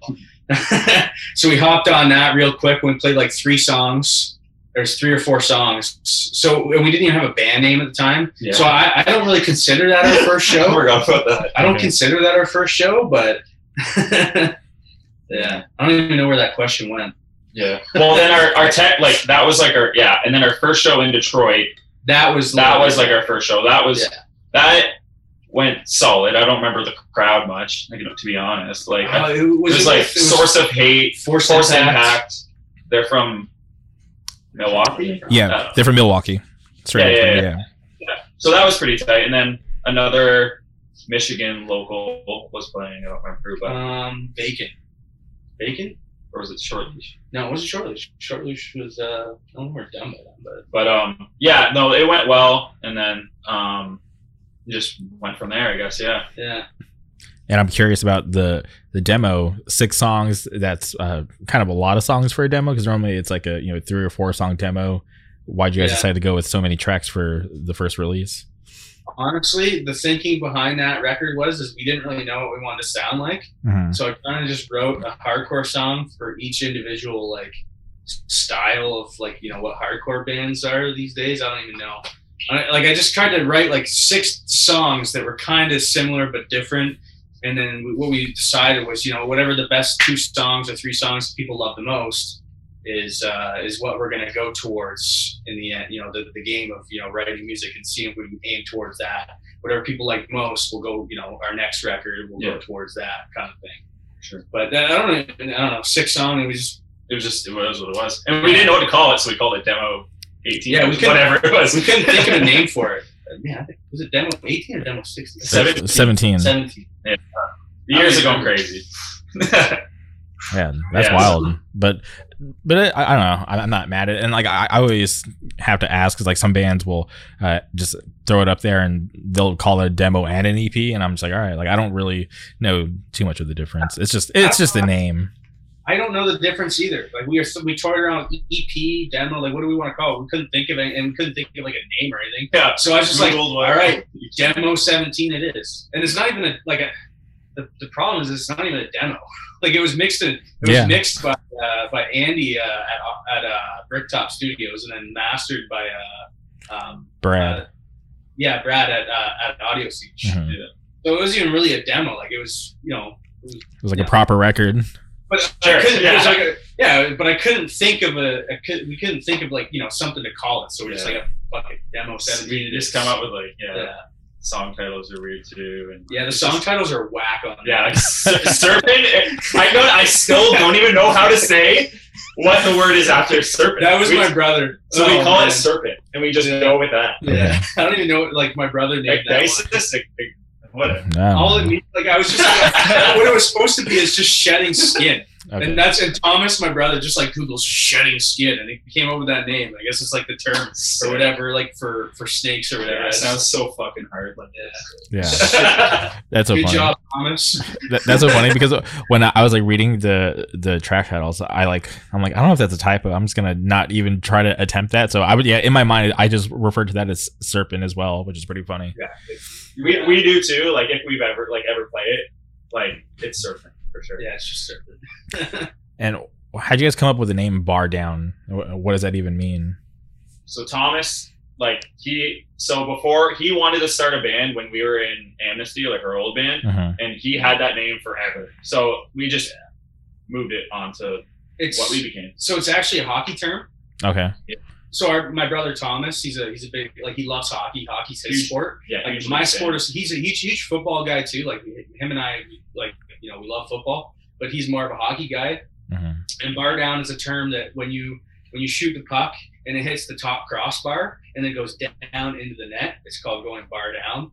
Speaker 3: so we hopped on that real quick. When we played like three songs. There's three or four songs. So and we didn't even have a band name at the time.
Speaker 2: Yeah.
Speaker 3: So I, I don't really consider that our first show.
Speaker 2: that.
Speaker 3: I don't
Speaker 1: Okay.
Speaker 3: consider that our first show, but yeah, I don't even know where that question went.
Speaker 2: Yeah. Well, then our, our tech, like, that was like our, yeah. And then our first show in Detroit,
Speaker 3: That was
Speaker 2: that was like our first show. That was,
Speaker 3: Yeah.
Speaker 2: that went solid. I don't remember the crowd much, like, you know, to be honest. Like,
Speaker 3: Uh,
Speaker 2: it
Speaker 3: it was,
Speaker 2: was
Speaker 3: it
Speaker 2: like
Speaker 3: was
Speaker 2: Source of Hate,
Speaker 3: Force,
Speaker 2: Force
Speaker 3: Impact.
Speaker 2: Impact. They're from Milwaukee.
Speaker 1: Yeah, they're from Milwaukee. Straight
Speaker 2: Yeah,
Speaker 1: up,
Speaker 2: yeah, yeah. so that was pretty tight. And then another Michigan local was playing. I don't remember, but,
Speaker 3: Um, Bacon. Bacon?
Speaker 2: or was it Short Leash?
Speaker 3: No, it wasn't Shortleash. Shortleash was uh, I don't know we're done by then, but
Speaker 2: But um, yeah, no, it went well, and then um, just went from there. I guess, yeah.
Speaker 3: yeah.
Speaker 1: And I'm curious about the the demo. Six songs. That's uh, kind of a lot of songs for a demo because normally it's like a you know three or four song demo. Why'd you guys
Speaker 3: Yeah.
Speaker 1: decide to go with so many tracks for the first release?
Speaker 3: Honestly, the thinking behind that record was is we didn't really know what we wanted to sound like.
Speaker 1: Mhm.
Speaker 3: So I kind of just wrote a hardcore song for each individual like style of like you know what hardcore bands are these days. I don't even know. I, like I just tried to write like six songs that were kind of similar but different. And then what we decided was you know whatever the best two songs or three songs people love the most is uh, is what we're gonna go towards in the end. You know the, the game of you know writing music and seeing if we can aim towards that. Whatever people like most, we'll go. You know our next record will
Speaker 2: Yeah.
Speaker 3: go towards that kind of thing.
Speaker 2: Sure.
Speaker 3: But that, I don't I don't know six song and we just
Speaker 2: It was just it was what it was, and we didn't know what to call it, so we called it demo eighteen.
Speaker 3: Yeah, we couldn't-
Speaker 2: whatever it was.
Speaker 3: we couldn't think of a name for it. Yeah, I think, was it demo eighteen or demo sixteen?
Speaker 2: Seven-
Speaker 1: Seventeen.
Speaker 3: Seventeen.
Speaker 2: The years are going crazy.
Speaker 1: Yeah, that's
Speaker 2: Yeah.
Speaker 1: wild. But but I, I don't know. I'm I'm not mad at it. And like I, I always have to ask because like some bands will uh, just throw it up there and they'll call it a demo and an EP, and I'm just like, all right. Like I don't really know too much of the difference. It's just it's just a name.
Speaker 3: I don't know the difference either. Like we were, we toyed around EP demo. Like what do we want to call it? We couldn't think of it, and we couldn't think of like a name or anything.
Speaker 2: yeah.
Speaker 3: So I was just like,
Speaker 2: Googled
Speaker 3: all right, demo seventeen it is, and it's not even a like a. The, the problem is it's not even a demo. Like it was mixed in, it was
Speaker 1: Yeah.
Speaker 3: mixed by uh, by Andy uh, at at uh, Bricktop Studios, and then mastered by uh, um,
Speaker 1: Brad.
Speaker 3: uh, yeah, Brad at uh, at Audiosiege.
Speaker 1: Mhm.
Speaker 2: Yeah.
Speaker 3: So it wasn't even really a demo. Like it was, you know,
Speaker 1: It was like
Speaker 3: yeah.
Speaker 1: a proper record.
Speaker 3: But
Speaker 2: Sure,
Speaker 3: I couldn't.
Speaker 2: Yeah.
Speaker 3: like yeah, but I couldn't think of a. could, we couldn't think of like you know something to call it. So we're just like a fucking demo seventeen.
Speaker 2: We just come up with like yeah,
Speaker 3: Yeah.
Speaker 2: song titles are weird too. And
Speaker 3: Yeah, the song
Speaker 2: just-
Speaker 3: titles are whack on.
Speaker 2: yeah, like serpent. Eh, I know. I still don't even know how to say what the word is after serpent.
Speaker 3: That was
Speaker 2: we,
Speaker 3: my brother.
Speaker 2: So we
Speaker 3: Oh,
Speaker 2: call
Speaker 3: man.
Speaker 2: it serpent, and we just
Speaker 3: Yeah.
Speaker 2: go with that.
Speaker 3: Yeah, I don't even know. Like my brother named
Speaker 2: Like
Speaker 3: that. one.
Speaker 2: Like, like.
Speaker 1: No.
Speaker 3: All it means, like I was just what it was supposed to be is just shedding skin,
Speaker 1: Okay.
Speaker 3: and that's and Thomas, my brother, just like Google's shedding skin, and he came up with that name. I guess it's like the term or whatever, like for for snakes or whatever.
Speaker 2: Yeah, it sounds so fucking hard. Like
Speaker 1: yeah,
Speaker 2: that.
Speaker 1: that's so
Speaker 3: Good
Speaker 1: funny.
Speaker 3: job, Thomas.
Speaker 1: That, that's so funny because when I, I was like reading the the track titles, I like I'm like I don't know if that's a typo. I'm just gonna not even try to attempt that. So I would yeah in my mind I just referred to that as serpent as well, which is pretty funny.
Speaker 2: Yeah, we we do too. Like if we've ever like ever played it, like it's serpent for sure.
Speaker 3: Yeah, it's just serpent.
Speaker 1: And how'd you guys come up with the name Bar Down? What does that even mean?
Speaker 2: So Thomas, like he, so before he wanted to start a band when we were in Amnesty, like our old band,
Speaker 1: Mhm.
Speaker 2: and he had that name forever. So we just moved it onto
Speaker 3: It's
Speaker 2: what we became.
Speaker 3: so it's actually a hockey term.
Speaker 1: Okay.
Speaker 3: So our, my brother Thomas, he's a he's a big like he loves hockey. Hockey's his
Speaker 2: Huge-
Speaker 3: sport.
Speaker 2: Yeah,
Speaker 3: Like my sport is he's a huge huge football guy too. Like him and I like you know we love football, but he's more of a hockey guy.
Speaker 1: Mhm.
Speaker 3: And bar down is a term that when you when you shoot the puck and it hits the top crossbar and then goes down into the net, it's called going bar down.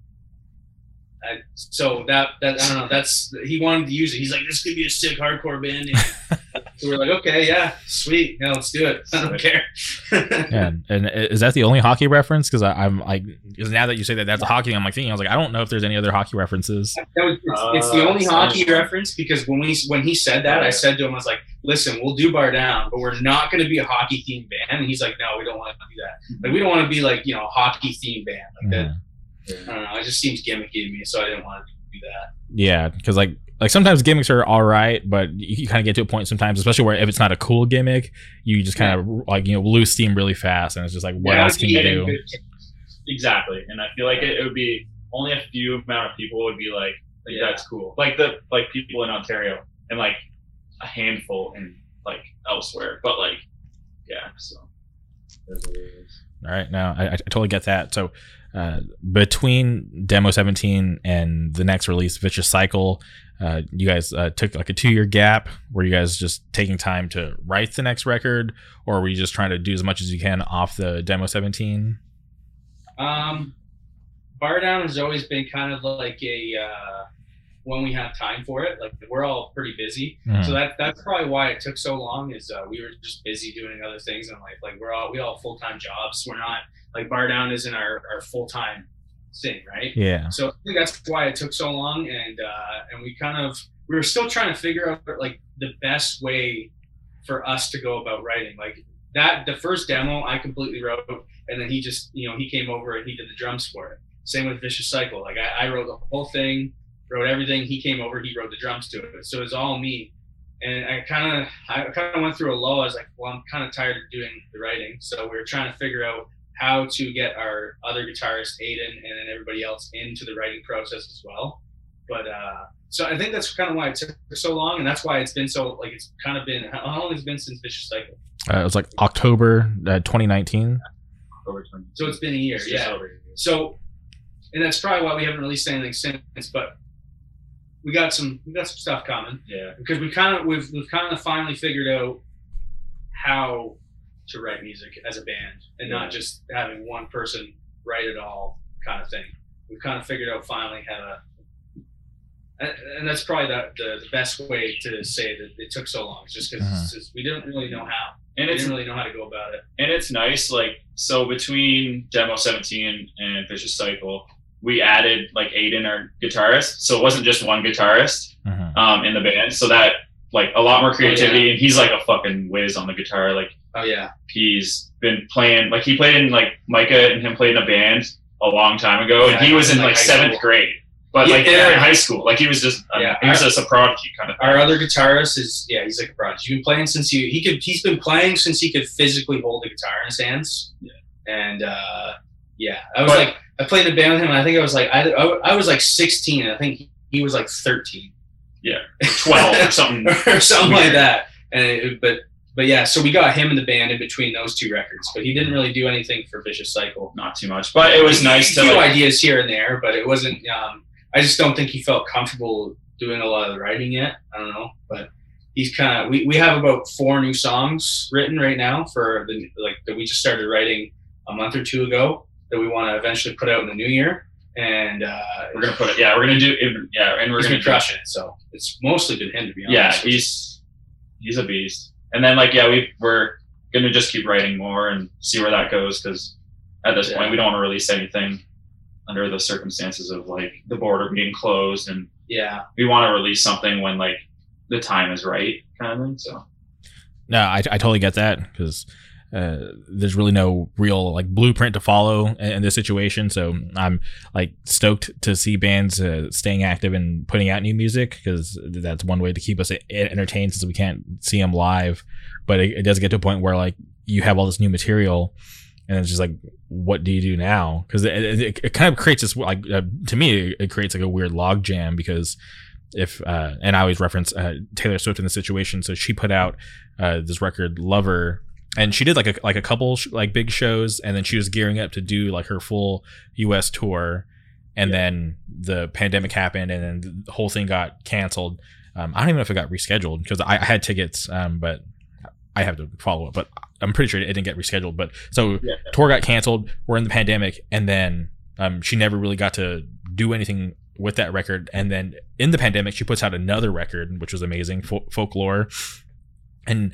Speaker 3: I, so that that I don't know. That's he wanted to use it. He's like, this could be a sick hardcore band. name." so we're like, okay, yeah, sweet, yeah, let's do it. I don't care.
Speaker 1: Yeah, and is that the only hockey reference? Because I'm like, because now that you say that that's a hockey, I'm like thinking, I was like, I don't know if there's any other hockey references.
Speaker 3: That was, it's, it's the
Speaker 2: Uh,
Speaker 3: only
Speaker 2: so-
Speaker 3: hockey reference because when we when he said that, I said to him, I was like, "Listen, we'll do bar down, but we're not going to be a hockey themed band." And he's like, "No, we don't want to do that. Like, we don't want to be like you know a hockey themed band like that.
Speaker 1: Mhm.
Speaker 3: I don't know. It just seems gimmicky to me, so I didn't want to do that.
Speaker 1: Yeah, because like like sometimes gimmicks are all right, but you, you kind of get to a point sometimes, especially where if it's not a cool gimmick, you just kind of like you know lose steam really fast, and it's just like, what
Speaker 3: Yeah,
Speaker 1: else can you do?
Speaker 2: exactly. And I feel like it, it would be only a few amount of people would be like, like
Speaker 3: Yeah.
Speaker 2: that's cool. Like the like people in Ontario and like a handful in like elsewhere. But like, yeah. So. there's what it is.
Speaker 1: All right, now I, I totally get that. So uh, between demo 17 and the next release, Vicious Cycle, uh, you guys uh, took like a two year gap. Were you guys just taking time to write the next record, or were you just trying to do as much as you can off the demo 17?
Speaker 3: Um, bar down has always been kind of like a uh, when we have time for it. Like we're all pretty busy.
Speaker 1: Mhm.
Speaker 3: So that that's probably why it took so long. Is uh, we were just busy doing other things in life. Like we're all we all full time jobs. We're not like bar down isn't our, our full time thing, right?
Speaker 1: yeah.
Speaker 3: So I think that's why it took so long, and uh, and we kind of we were still trying to figure out like the best way for us to go about writing. Like that, the first demo I completely wrote, and then he just you know he came over and he did the drums for it. Same with Vicious Cycle. Like I, I wrote the whole thing, wrote everything. He came over, he wrote the drums to it. So it was all me. And I kind of, I kind of went through a low. I was like, well, I'm kind of tired of doing the writing. So we were trying to figure out how to get our other guitarist Aiden and then everybody else into the writing process as well. But uh, so I think that's kind of why it took so long, and that's why it's been so like it's kind of been how long has it been since Vicious Cycle?
Speaker 1: Uh, it was like October uh, 2019.
Speaker 2: Over 20.
Speaker 3: So it's been a year,
Speaker 2: It's
Speaker 3: yeah.
Speaker 2: over.
Speaker 3: So, and that's probably why we haven't released anything since. But we got some we got some stuff coming
Speaker 2: Yeah.
Speaker 3: because we kind of we've we've kind of finally figured out how to write music as a band and not just having one person write it all kind of thing. We've kind of figured out finally how to. And, and that's probably the, the, the best way to say that it took so long. It's just because
Speaker 1: Uh-huh.
Speaker 3: we didn't really know how.
Speaker 2: And
Speaker 3: We
Speaker 2: it's
Speaker 3: didn't really know how to go about it.
Speaker 2: and it's nice like so between demo 17 and vicious cycle we added like aiden our guitarist so it wasn't just one guitarist
Speaker 1: Mhm.
Speaker 2: um, in the band so that like a lot more creativity and he's like a fucking whiz on the guitar like
Speaker 3: Oh yeah,
Speaker 2: he's been playing like he played in like micah and him played in a band a long time ago and he was in
Speaker 3: like
Speaker 2: like seventh
Speaker 3: school.
Speaker 2: grade but like
Speaker 3: Yeah.
Speaker 2: they're in high school like he was just uh,
Speaker 3: Yeah.
Speaker 2: he was just a prodigy kind of thing.
Speaker 3: our other guitarist is yeah, he's like a prodigy. He's been playing since he he could. He's been playing since he could physically hold a guitar in his hands.
Speaker 2: Yeah.
Speaker 3: And uh, yeah, I was
Speaker 2: But-
Speaker 3: like, I played in a band with him. And I think I was like, I, I, I was like 16. I think he, was like 13 Yeah,
Speaker 2: 12 or something
Speaker 3: or something like that. And it, but but yeah, so we got him in the band in between those two records, but he didn't really do anything for Vicious Cycle.
Speaker 2: Not too much, but it was nice
Speaker 3: a
Speaker 2: to
Speaker 3: few
Speaker 2: like,
Speaker 3: ideas here and there, but it wasn't. Um, I just don't think he felt comfortable doing a lot of the writing yet. I don't know, but he's kind of. We, we have about four new songs written right now for the like that we just started writing a month or two ago that we want to eventually put out in the new year, and uh,
Speaker 2: we're gonna put it. Yeah, we're gonna do. It yeah, and we're gonna
Speaker 3: crush it. So it's mostly been him to be honest.
Speaker 2: Yeah, he's he's a beast. And then like yeah, we we're gonna just keep writing more and see where that goes because at this
Speaker 3: Yeah.
Speaker 2: point we don't want to release anything under the circumstances of like the border being closed and
Speaker 3: yeah.
Speaker 2: we want to release something when like the time is right kind of thing. So
Speaker 1: No, I, I totally get that because uh, there's really no real like blueprint to follow in, in this situation. So I'm like stoked to see bands uh, staying active and putting out new music because that's one way to keep us entertained since we can't see them live. But it, it does get to a point where like you have all this new material. And it's just like, what do you do now? Because it, it, it kind of creates this like uh, to me, it creates like a weird log jam because if uh, and I always reference uh, Taylor Swift in the situation. So she put out uh, this record Lover, and she did like a like a couple sh- like big shows, and then she was gearing up to do like her full U.S. tour, and then the pandemic happened, and then the whole thing got canceled. Um, I don't even know if it got rescheduled because I, I had tickets, um, but I have to follow up. But I'm pretty sure it didn't get rescheduled. But so
Speaker 2: yeah,
Speaker 1: tour got canceled. We're in the pandemic, and then um, she never really got to do anything with that record. And then in the pandemic, she puts out another record, which was amazing, Fol- folklore, and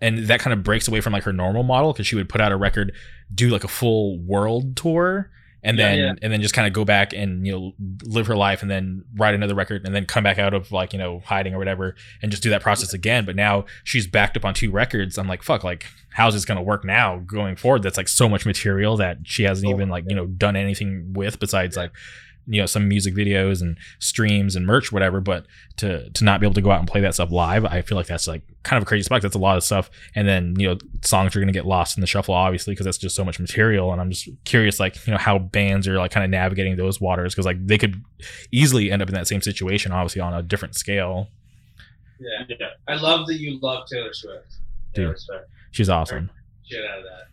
Speaker 1: and that kind of breaks away from like her normal model because she would put out a record, do like a full world tour. And
Speaker 3: Yeah,
Speaker 1: then,
Speaker 3: yeah.
Speaker 1: and then just kind of go back and you know live her life, and then write another record, and then come back out of like you know hiding or whatever, and just do that process again. But now she's backed up on two records. I'm like, fuck, like how's this gonna work now going forward? That's like so much material that she hasn't even like you know done anything with besides like you know some music videos and streams and merch whatever but to to not be able to go out and play that stuff live i feel like that's like kind of a crazy spot that's a lot of stuff and then you know songs are going to get lost in the shuffle obviously because that's just so much material and i'm just curious like you know how bands are like kind of navigating those waters because like they could easily end up in that same situation obviously on a different scale
Speaker 3: Yeah.
Speaker 2: yeah.
Speaker 3: I love that you love Taylor Swift.
Speaker 1: Dude. She's awesome
Speaker 3: Shit out of that.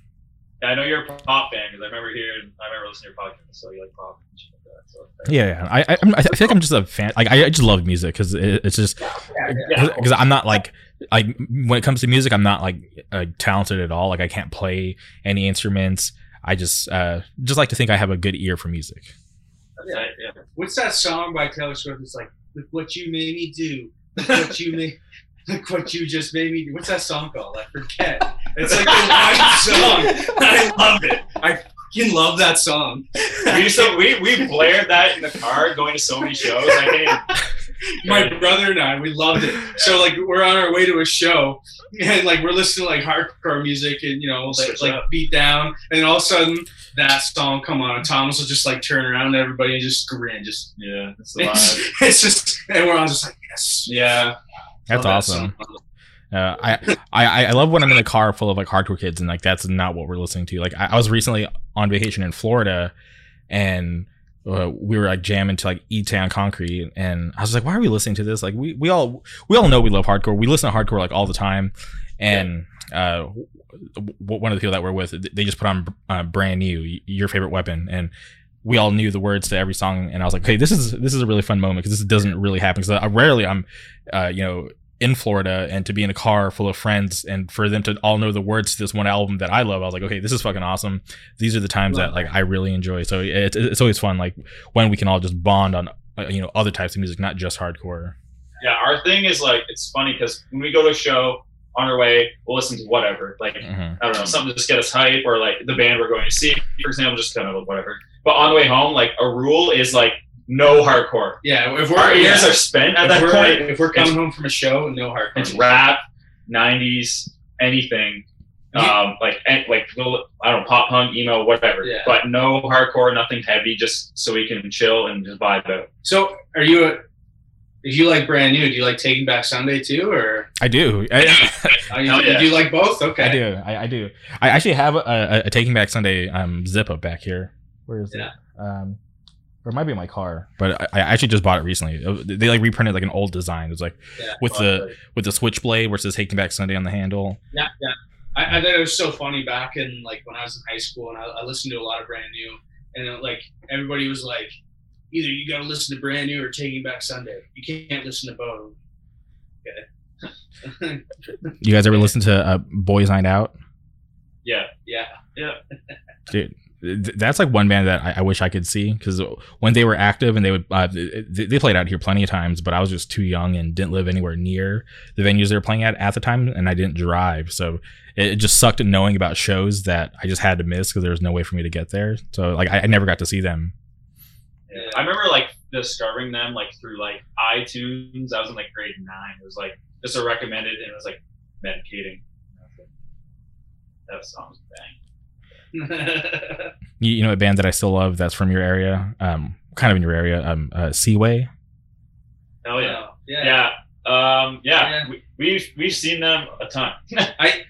Speaker 2: Yeah, I know you're a pop fan because I remember hearing, I remember listening to your podcast, so you like pop and shit like that. So
Speaker 1: yeah, yeah. I, I I'm- I feel like I'm just a fan. Like I, I just love music because it, it's just
Speaker 2: Yeah.
Speaker 1: because I'm not like like when it comes to music, I'm not like uh, talented at all. Like I can't play any instruments. I just uh just like to think I have a good ear for music.
Speaker 2: yeah, yeah.
Speaker 3: What's that song by Taylor Swift? It's like, look what you made me do. What you made. Look what you just made me do. What's that song called? I forget. It's like the one song. I love it. I fucking love that song.
Speaker 2: we used to, we we blared that in the car going to so many shows. I can't
Speaker 3: My brother and I, we loved it. So like we're on our way to a show, and like we're listening to like hardcore music and you know like, like beat down, and then all of a sudden that song come on, and Thomas will just like turn around to everybody and just grin, just
Speaker 2: yeah, that's
Speaker 3: it's, it's just and we're all just like yes.
Speaker 2: Yeah,
Speaker 1: That's awesome. Uh, I, I I love when I'm in a car full of like hardcore kids and like that's not what we're listening to. Like I, I was recently on vacation in Florida, and uh, we were like jamming to like E Town Concrete, and I was like, why are we listening to this? Like we we all we all know we love hardcore. We listen to hardcore like all the time, and uh, w- one of the people that we're with, they just put on uh, brand new your favorite weapon and. We all knew the words to every song, and I was like, "Okay, this is this is a really fun moment because this doesn't really happen." Because I rarely I'm, uh, you know, in Florida and to be in a car full of friends and for them to all know the words to this one album that I love, I was like, okay, this is fucking awesome. These are the times that like I really enjoy. So it's it's always fun, like when we can all just bond on uh, you know other types of music, not just hardcore.
Speaker 2: yeah. Our thing is like it's funny because when we go to a show on our way, we'll listen to whatever. Like
Speaker 1: Mhm.
Speaker 2: I don't know, something to just get us hype, or like the band we're going to see, for example, just kind of whatever. But on the way home, like a rule is like no hardcore.
Speaker 3: Yeah, if we're
Speaker 2: Our ears
Speaker 3: yeah,
Speaker 2: are spent at
Speaker 3: if
Speaker 2: that
Speaker 3: we're,
Speaker 2: point.
Speaker 3: if we're coming home from a show, no hardcore.
Speaker 2: It's rap, '90s, anything. Um, like and, like little, I don't know, pop punk, emo, whatever.
Speaker 3: Yeah.
Speaker 2: But no hardcore, nothing heavy, just so we can chill and just vibe out.
Speaker 3: So, are you a? If you like brand new, do you like Taking Back Sunday too, or
Speaker 1: I do. I,
Speaker 3: uh, you,
Speaker 2: yeah.
Speaker 3: do you like both? Okay.
Speaker 1: I do. I, I do. I actually have a, a, a Taking Back Sunday um zip up back here. Where is
Speaker 3: Yeah.
Speaker 1: it? Um, or it might be in my car, but I, I actually just bought it recently. It- They like reprinted like an old design. It was like
Speaker 3: Yeah.
Speaker 1: with the with the switchblade where it says "Taking Back Sunday" on the handle.
Speaker 3: Yeah, yeah. I, I thought it was so funny back in like when I was in high school and I, I listened to a lot of brand new and it, like everybody was like, either you got to listen to brand new or Taking Back Sunday. You can't listen to both. Okay.
Speaker 1: You guys ever listen to uh, Boys Night Out?
Speaker 2: Yeah.
Speaker 3: yeah. Yeah.
Speaker 1: Dude, th- that's like one band that I, I wish I could see because when they were active and they would uh, they, they played out here plenty of times, but I was just too young and didn't live anywhere near the venues they were playing at at the time, and I didn't drive, so it, just sucked knowing about shows that I just had to miss because there was no way for me to get there. So like I, I never got to see them.
Speaker 2: I remember like discovering them like through like iTunes. I was in like grade nine. It was like just a recommended, and it was like medicating. That song's bang.
Speaker 1: You, you know a band that I still love that's from your area, um, kind of in your area, um, uh, Seaway.
Speaker 2: Hell yeah.
Speaker 3: yeah.
Speaker 2: Yeah. Um, yeah.
Speaker 3: Yeah.
Speaker 2: We, we've we've seen them a ton.
Speaker 3: I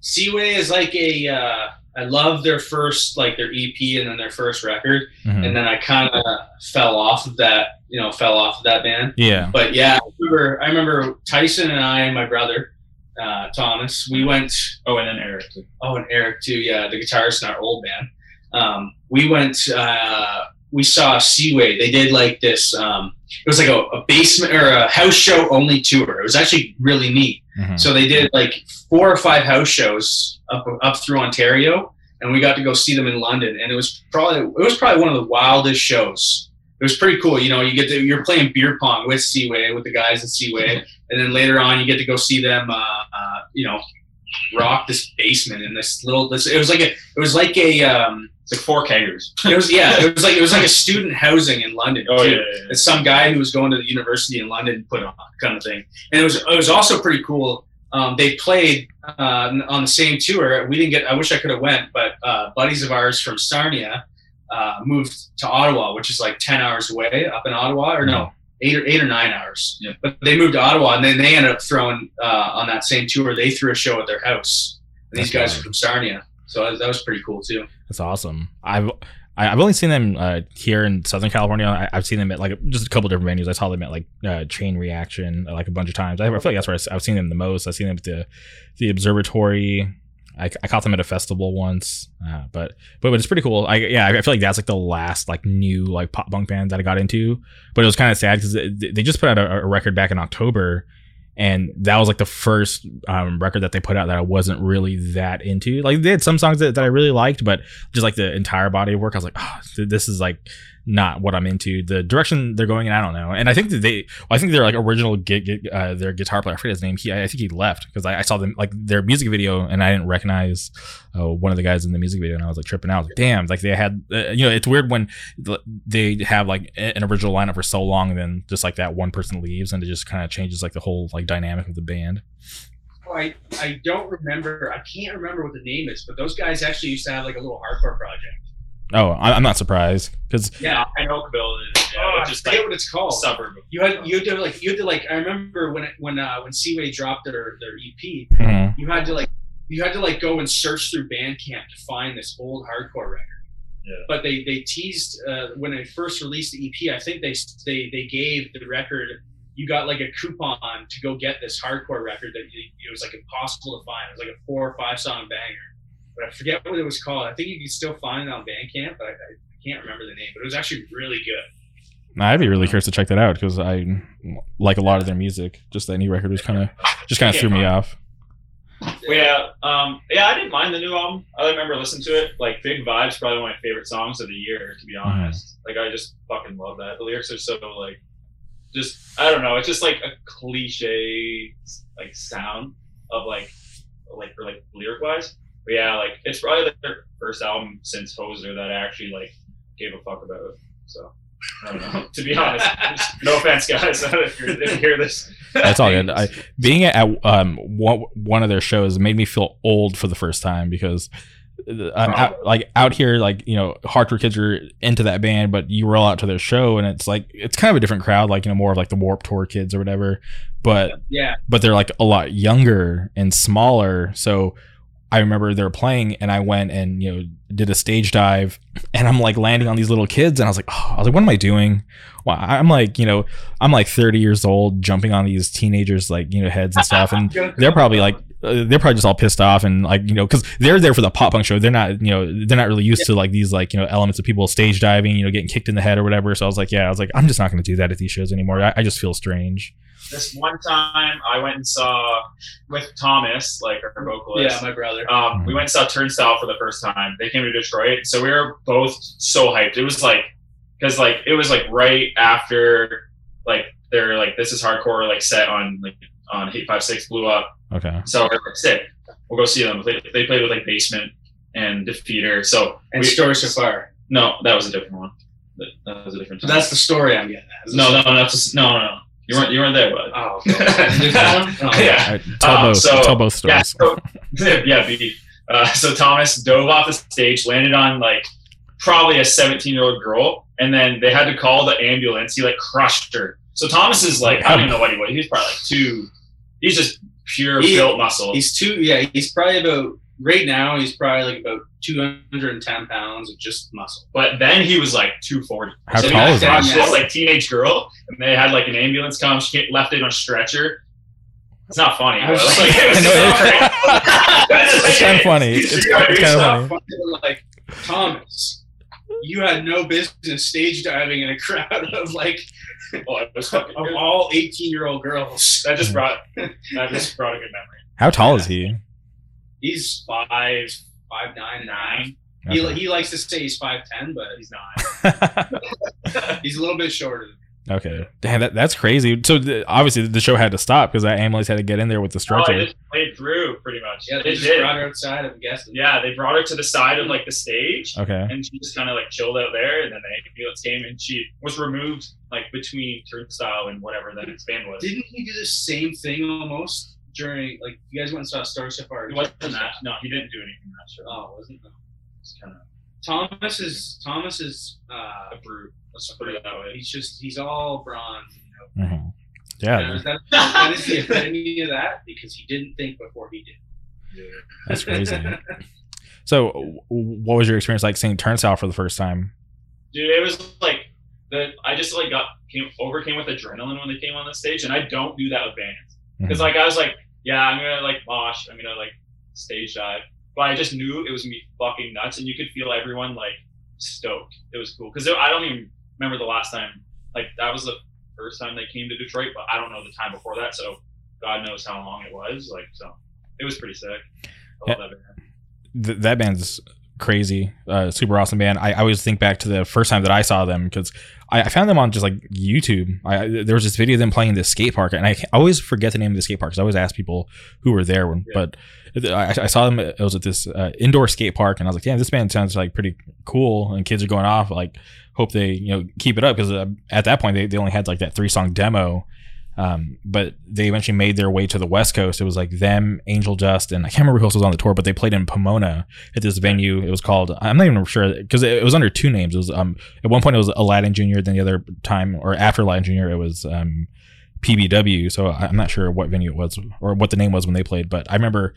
Speaker 3: Seaway is like a. Uh, I love their first like their EP and then their first record,
Speaker 1: Mhm.
Speaker 3: and then I kind of fell off of that. You know, fell off of that band.
Speaker 1: Yeah,
Speaker 3: But yeah, I remember, I remember Tyson and I and my brother uh, Thomas. We went.
Speaker 2: oh, and then Eric. Too.
Speaker 3: Oh, and Eric too. Yeah, the guitarist in our old band. Um, we went. Uh, we saw Seaway. They did like this. Um, it was like a, a basement or a house show only tour. It was actually really neat.
Speaker 1: Mhm.
Speaker 3: So they did like four or five house shows up up through Ontario, and we got to go see them in London. And it was probably it was probably one of the wildest shows. It was pretty cool. You know, you get to you're playing beer pong with Seaway with the guys at Seaway, and then later on you get to go see them. Uh, uh, you know, rock this basement in this little. This it was like a it was like a um,
Speaker 2: like four keggers.
Speaker 3: it was yeah it was like it was like a student housing in London.
Speaker 2: Oh
Speaker 3: too
Speaker 2: yeah. yeah, yeah.
Speaker 3: it's some guy who was going to the university in London put on kind of thing. And it was it was also pretty cool. Um, they played uh, on the same tour. We didn't get. I wish I could have went, but uh, buddies of ours from Sarnia uh, moved to Ottawa, which is like ten hours away up in Ottawa, or no, eight or eight or nine hours.
Speaker 2: Yeah.
Speaker 3: But they moved to Ottawa, and then they ended up throwing uh, on that same tour. They threw a show at their house. And these
Speaker 1: That's
Speaker 3: guys are from Sarnia, so that was, pretty cool too.
Speaker 1: That's awesome. I've I've only seen them uh, here in Southern California. I, I've seen them at like just a couple different venues. I saw them at like uh, Chain Reaction like a bunch of times. I, I feel like that's where I've seen them the most. I've seen them at the the Observatory. I, I caught them at a festival once, uh, but but it's pretty cool. I yeah, I feel like that's like the last like new like pop punk band that I got into. But it was kind of sad because they just put out a, a record back in October, and that was like the first um, record that they put out that I wasn't really that into. Like they had some songs that, that I really liked, but just like the entire body of work, I was like, oh, this is like not what I'm into. The direction they're going in, I don't know. And I think that they, I think their like original gig uh, their guitar player, I forget his name. He, I think he left because I, I saw them like their music video and I didn't recognize uh, one of the guys in the music video, and I was like tripping out. Like, damn, like they had, uh, you know, it's weird when they have like an original lineup for so long, and then just like that one person leaves, and it just kind of changes like the whole like dynamic of the band.
Speaker 3: I I don't remember. I can't remember what the name is, but those guys actually used to have like a little hardcore project.
Speaker 1: Oh, I- I'm not surprised because
Speaker 3: Yeah,
Speaker 2: in Oakville. Yeah,
Speaker 3: oh, I
Speaker 2: just
Speaker 3: forget
Speaker 2: like
Speaker 3: what it's called.
Speaker 2: suburb.
Speaker 3: You had you had to like you had to like I remember when it, when uh, when Seaway dropped their their EP,
Speaker 1: Mhm.
Speaker 3: you had to like you had to like go and search through Bandcamp to find this old hardcore record.
Speaker 2: Yeah.
Speaker 3: But they they teased uh, when they first released the EP. I think they they they gave the record. You got like a coupon to go get this hardcore record that you, it was like impossible to find. It was like a four or five song banger, but I forget what it was called. I think you can still find it on Bandcamp, but I, I can't remember the name. But it was actually really good.
Speaker 1: I'd be really curious to check that out because I like a lot of their music. Just that new record was kind of just kind of threw me off.
Speaker 2: Yeah, um, yeah, I didn't mind the new album. I remember listening to it. Like Big Vibes, probably one of my favorite songs of the year, to be honest. Like I just fucking love that. The lyrics are so like, just I don't know. It's just like a cliche like sound of like, like for like lyric wise. But yeah, like it's probably their first album since Hoser that I actually like gave a fuck about. So. I don't know. To be honest, no offense, guys. if, you're, if you hear this,
Speaker 1: That's all good. I, being at um one, one of their shows made me feel old for the first time because uh, I'm out, like out here like you know hardcore kids are into that band, but you roll out to their show and it's like it's kind of a different crowd, like you know more of like the Warp Tour kids or whatever. But
Speaker 3: Yeah,
Speaker 1: but they're like a lot younger and smaller. So I remember they were playing, and I went and you know did a stage dive, and I'm like landing on these little kids, and I was like, oh, I was like, what am I doing? Well, I'm like, you know, I'm like 30 years old, jumping on these teenagers like you know heads and stuff, and they're probably like uh, they're probably just all pissed off and like you know because they're there for the pop punk show. They're not you know they're not really used to like these like you know elements of people stage diving you know getting kicked in the head or whatever. So i was like yeah i was like i'm just not going to do that at these shows anymore. I, I just feel strange
Speaker 2: This one time, I went and saw with Thomas, like our vocalist.
Speaker 3: Yeah, my brother.
Speaker 2: Um, we went and saw Turnstile for the first time. They came to Detroit, so we were both so hyped. It was like, because like it was like right after like they're like this is hardcore like set on like on hate5six blew up.
Speaker 1: okay
Speaker 2: So we're like sick. We'll go see them. They, they played with like Basement and Defeater. So
Speaker 3: And
Speaker 2: we,
Speaker 3: Story So Far.
Speaker 2: no, that was a different one. That, that was a different. Time.
Speaker 3: that's the story I'm getting at.
Speaker 2: no, no, no, that's just, no, no, no. You weren't you weren't there, bud.
Speaker 3: Oh, okay. There's that one? Oh,
Speaker 2: Yeah.
Speaker 1: All right, tell
Speaker 2: Um,
Speaker 1: both
Speaker 2: so-
Speaker 1: tell both
Speaker 2: Yeah, so, yeah, BB. Uh, so Thomas dove off the stage, landed on like probably a 17 year old girl, and then they had to call the ambulance. He like crushed her. So Thomas is like, I don't even know what he was. He's probably like two. He's just pure
Speaker 3: He-
Speaker 2: built muscle.
Speaker 3: He's two. Yeah, he's probably about right now. He's probably like about 210 pounds of just muscle.
Speaker 2: But then he was like 240.
Speaker 1: How
Speaker 2: so
Speaker 1: tall
Speaker 2: he
Speaker 1: is he?
Speaker 2: crushed this like teenage girl, and they had like an ambulance come. She left it on a stretcher. It's not funny.
Speaker 3: I was just
Speaker 2: like,
Speaker 3: like-
Speaker 2: it was
Speaker 1: I it's-
Speaker 2: great.
Speaker 1: it's kinda funny. It's- it's
Speaker 2: Yeah,
Speaker 1: kinda
Speaker 2: not
Speaker 1: funny.
Speaker 3: Like Thomas, you had no business stage diving in a crowd of like
Speaker 2: Oh, it was
Speaker 3: of all 18 year old girls.
Speaker 2: That just brought that just brought a good memory.
Speaker 1: how tall is he
Speaker 3: He's five, five nine, nine.
Speaker 1: Okay.
Speaker 3: He, he likes to say he's five ten, but he's
Speaker 2: He's not.
Speaker 3: he's a little bit shorter.
Speaker 1: Okay damn that, that's crazy so the, obviously the show had to stop because that ambulance had to get in there with the
Speaker 2: Oh,
Speaker 1: stretcher
Speaker 2: they just played through pretty much.
Speaker 3: yeah,
Speaker 2: they
Speaker 3: they just
Speaker 2: did.
Speaker 3: brought her outside. I'm guessing.
Speaker 2: Yeah, they brought her to the side of like the stage,
Speaker 1: okay
Speaker 2: and she just kind of like chilled out there. And then the ambulance came, and she was removed like between Turnstile and whatever that next band was.
Speaker 3: Didn't he do the same thing almost during like you guys went and saw Star Safari?
Speaker 2: It wasn't that. No, he didn't do anything that show.
Speaker 3: Oh, wasn't it?
Speaker 2: It's kind of
Speaker 3: Thomas is Thomas is uh
Speaker 2: a brute. Let's put it that way.
Speaker 3: he's just he's all bronze. You know?
Speaker 1: Mhm. yeah
Speaker 3: And that, that is the epitome of that because he didn't think before he did.
Speaker 1: that's crazy so what was your experience like seeing turnstile for the first time
Speaker 2: Dude, it was like the I just like got came overcame with adrenaline when they came on the stage, and I don't do that with bands because
Speaker 1: Mhm.
Speaker 2: like I was like, yeah, I'm gonna like mosh, I'm gonna like stage dive, but I just knew it was gonna be fucking nuts, and you could feel everyone like stoked. It was cool because I don't even remember the last time. Like that was the first time they came to Detroit, but I don't know the time before that, so God knows how long it was. Like so, it was pretty sick. I love that band.
Speaker 1: Th- that band's crazy uh super awesome band I, I always think back to the first time that i saw them because I, I found them on just like youtube I, there was this video of them playing this skate park and i always forget the name of the skate park because i always ask people who were there when,
Speaker 2: Yeah.
Speaker 1: but I, I saw them it was at this uh, indoor skate park and i was like yeah this band sounds like pretty cool and kids are going off like hope they you know keep it up because uh, at that point they, they only had like that three song demo um, but they eventually made their way to the west coast it was like them angel dust and i can't remember who else was on the tour but they played in pomona at this venue. It was called I'm not even sure because it, it was under two names. It was um at one point it was Aladdin Junior, then the other time or after Aladdin Junior it was um PBW. So I'm not sure what venue it was or what the name was when they played, but I remember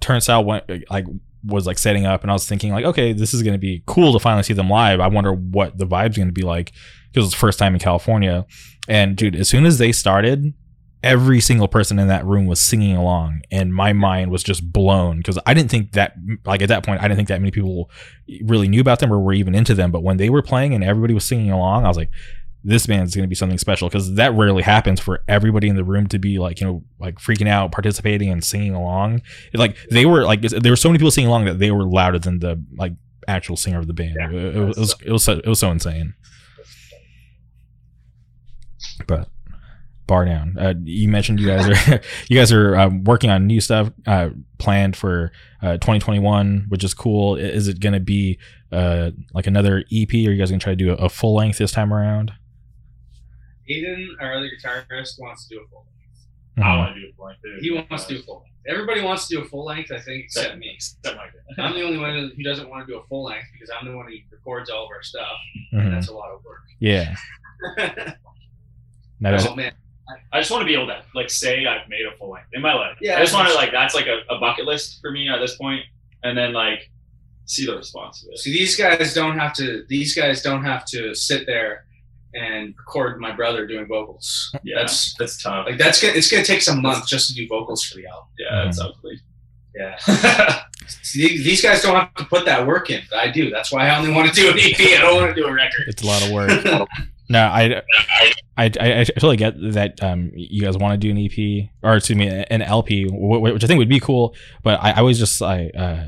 Speaker 1: Turnstile went like was like setting up and I was thinking like okay this is going to be cool to finally see them live. I wonder what the vibe's going to be like because it's the first time in California. And dude, as soon as they started, every single person in that room was singing along. And my mind was just blown because i didn't think that like at that point i didn't think that many people really knew about them or were even into them. But when they were playing and everybody was singing along i was like this band's going to be something special. Because that rarely happens for everybody in the room to be like you know like freaking out participating and singing along. It, like they were like there were so many people singing along that they were louder than the like actual singer of the band.
Speaker 2: Yeah,
Speaker 1: it, it was it was so, it was so insane but bar down. Uh, you mentioned you guys are you guys are um, working on new stuff uh, planned for uh, 2021, which is cool. Is it going to be uh, like another EP, or are you guys going to try to do a, a full length this time around?
Speaker 3: Aiden, our other guitarist, wants to do a full length.
Speaker 2: I
Speaker 1: Mhm.
Speaker 2: want to do a full length. too.
Speaker 3: He wants to do a full length. Everybody wants to do a full length, I think, except me.
Speaker 2: Except Mike.
Speaker 3: I'm the only one who doesn't want to do a full length because I'm the one who records all of our stuff.
Speaker 1: Mhm.
Speaker 3: And that's a lot of work.
Speaker 1: Yeah. No,
Speaker 3: Oh man,
Speaker 2: I just want to be able to like say I've made a full length in my life.
Speaker 3: Yeah,
Speaker 2: I just want to like that's like a, a bucket list for me at this point, and then like see the response of it.
Speaker 3: See, these guys don't have to. These guys don't have to sit there and record my brother doing vocals.
Speaker 2: Yeah,
Speaker 3: That's
Speaker 2: that's tough.
Speaker 3: like that's gonna. It's gonna take some months just to do vocals for the album.
Speaker 2: yeah, mm-hmm. that's ugly.
Speaker 3: Yeah. See, these guys don't have to put that work in, but I do. That's why I only want to do an EP. I don't want to do a record.
Speaker 1: It's a lot of work. no, I, I, I, I totally get that. Um, you guys want to do an EP or excuse me, an LP, which I think would be cool. But I, I was just like, uh,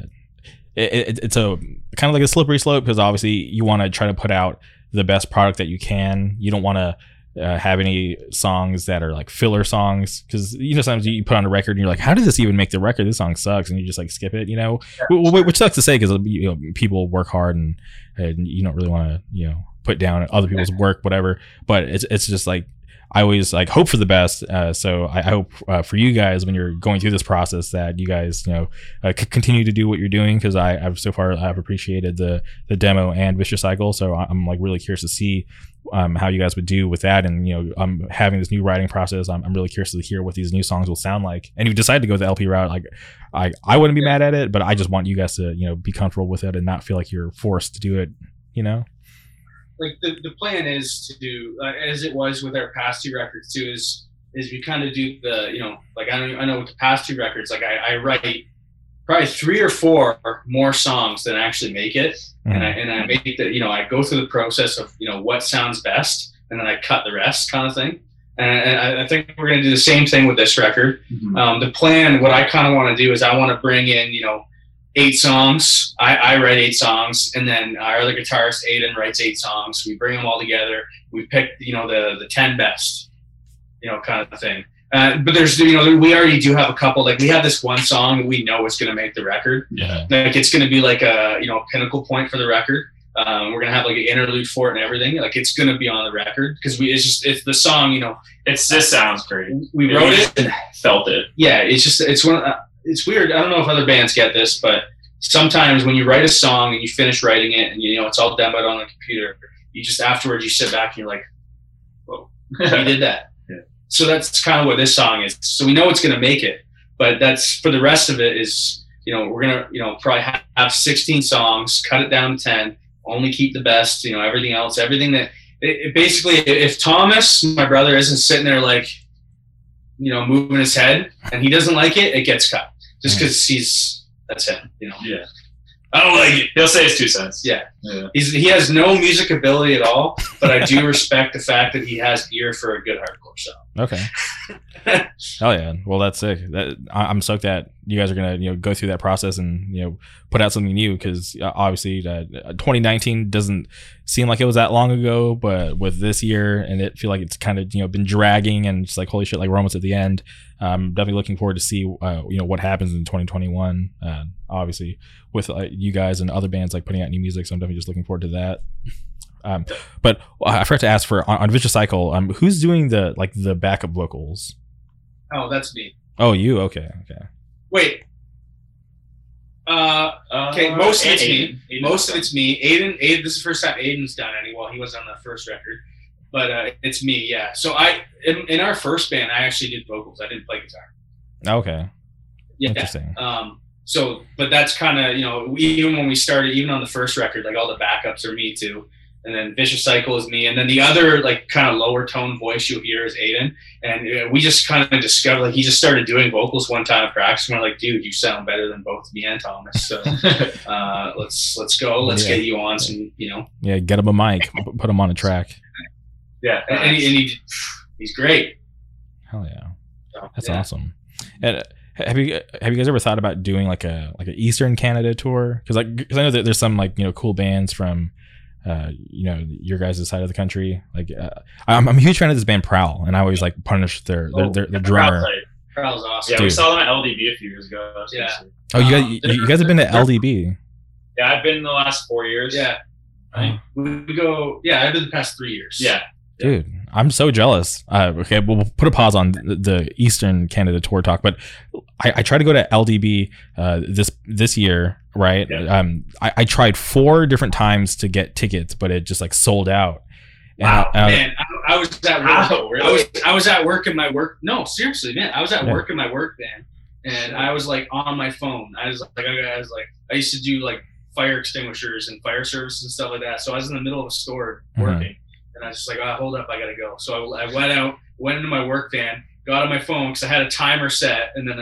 Speaker 1: it, it, it's a kind of like a slippery slope because obviously you want to try to put out the best product that you can. You don't want to. Uh, have any songs that are like filler songs because you know sometimes you put on a record and you're like how did this even make the record this song sucks and you just like skip it you know Wh- wh- which sucks to say because you know people work hard and, and you don't really want to you know put down other people's work whatever. But it's it's just like I always like hope for the best. Uh, so I, I hope uh, for you guys when you're going through this process that you guys you know uh, c- continue to do what you're doing. Because I I've so far I've appreciated the the demo and vicious cycle. So I'm like really curious to see um, how you guys would do with that. And you know I'm having this new writing process. I'm, I'm really curious to hear what these new songs will sound like. And if you decide to go the LP route like I I wouldn't be mad at it but I just want you guys to you know be comfortable with it and not feel like you're forced to do it you know
Speaker 3: like the, the plan is to do uh, as it was with our past two records too is is we kind of do the you know like I know I know with the past two records like I, I write probably three or four more songs than actually make it. And I and I make the you know I go through the process of you know what sounds best and then I cut the rest kind of thing. And, I, I think we're gonna do the same thing with this record. Um, the plan what i kind of want to do is i want to bring in you know eight songs. I, I write eight songs and then our other guitarist aiden writes eight songs. We bring them all together. We pick you know the the 10 best you know kind of thing. Uh, but there's you know we already do have a couple. Like we have this one song we know is going to make the record.
Speaker 2: Yeah,
Speaker 3: like it's going to be like a you know a pinnacle point for the record. Um, we're gonna have like an interlude for it and everything. Like it's gonna be on the record because we it's just it's the song you know
Speaker 2: it's this sounds great.
Speaker 3: we wrote it. and
Speaker 2: Felt it.
Speaker 3: yeah, it's just it's one. Uh, it's weird. I don't know if other bands get this, but sometimes when you write a song and you finish writing it and you know it's all demoed on the computer, you just afterwards you sit back and you're like, "Whoa, we did that."
Speaker 2: Yeah.
Speaker 3: So that's kind of what this song is. So we know it's gonna make it, but that's for the rest of it is you know we're gonna you know probably have, have 16 songs, cut it down to 10, only keep the best. You know everything else, everything that. It, it basically, if Thomas, my brother, isn't sitting there like, you know, moving his head and he doesn't like it, it gets cut. Just because he's that's him, you know.
Speaker 2: Yeah,
Speaker 3: I don't like it.
Speaker 2: he'll say his two cents.
Speaker 3: Yeah.
Speaker 2: yeah.
Speaker 3: He's he has no music ability at all, but I do respect the fact that he has ear for a good hardcore song.
Speaker 1: Okay. Hell yeah! Well, that's sick. That I- I'm stoked that you guys are gonna you know go through that process and you know put out something new because obviously uh, 2019 doesn't seem like it was that long ago, but with this year and it feel like it's kind of you know been dragging and it's like holy shit, like we're almost at the end. I'm definitely looking forward to see uh, you know what happens in 2021. Uh, obviously with uh, you guys and other bands like putting out new music, so I'm definitely just looking forward to that. Um, but I forgot to ask for on, on Vicious Cycle. Um, who's doing the like the backup vocals?
Speaker 3: Oh, that's me.
Speaker 1: Oh, you okay? Okay.
Speaker 3: Wait. Uh, Okay,
Speaker 2: Uh,
Speaker 3: most of it's
Speaker 2: Aiden.
Speaker 3: me.
Speaker 2: Aiden.
Speaker 3: most of it's me. Aiden, Aiden. This is the first time Aiden's done any. Well, he was on the first record, but uh, it's me. Yeah. So I, in, in our first band, I actually did vocals. I didn't play guitar.
Speaker 1: Okay.
Speaker 3: Yeah.
Speaker 1: Interesting.
Speaker 3: Um, so, but that's kind of you know even when we started, even on the first record, like all the backups are me too, and then Vicious Cycle is me, and then the other like kind of lower tone voice you'll hear is Aiden, and we just kind of discovered like he just started doing vocals one time at practice, and we're like, dude, you sound better than both me and Thomas, so uh, let's let's go, let's
Speaker 1: Yeah.
Speaker 3: get you on some, you know,
Speaker 1: Yeah, get him a mic, put him on a track.
Speaker 2: yeah,
Speaker 3: and, and, he, and he, he's great.
Speaker 1: Hell yeah,
Speaker 3: So,
Speaker 1: that's
Speaker 3: yeah.
Speaker 1: awesome. And uh, have you have you guys ever thought about doing like a like an Eastern Canada tour? Because like because I know that there's some like you know cool bands from. Uh, you know your guys' side of the country. Like, uh, I'm, I'm a huge fan of this band Prowl, and I always like punish their their, their, their drummer.
Speaker 2: Outside.
Speaker 3: Carl's awesome.
Speaker 2: Yeah, we saw them at LDB a few years ago.
Speaker 3: Yeah.
Speaker 1: Oh, you guys,
Speaker 3: Um,
Speaker 1: you, you guys have been to LDB.
Speaker 2: Yeah, I've been the last four years.
Speaker 3: Yeah,
Speaker 1: Oh,
Speaker 3: we go. Yeah, I've been the past three years.
Speaker 2: Yeah.
Speaker 1: dude, I'm so jealous. Uh, okay, we'll we'll put a pause on the, the Eastern Canada tour talk, but I, I tried to go to LDB uh, this this year, right?
Speaker 2: Yeah.
Speaker 1: Um, I, I tried four different times to get tickets, but it just like sold out. And
Speaker 2: Wow,
Speaker 1: I- I-
Speaker 3: Man, I, I was at work.
Speaker 2: How?
Speaker 3: I
Speaker 2: Really?
Speaker 3: was I was at work in my work. No, seriously, man. I was at
Speaker 1: Yeah.
Speaker 3: work in my work van, and I was like on my phone. I was like, I was like, I used to do like fire extinguishers and fire service and stuff like that. So I was in the middle of a store
Speaker 1: Mhm.
Speaker 3: working, and I was just like, oh, hold up, I gotta go. So I, I went out, went into my work van, got on my phone because I had a timer set, and then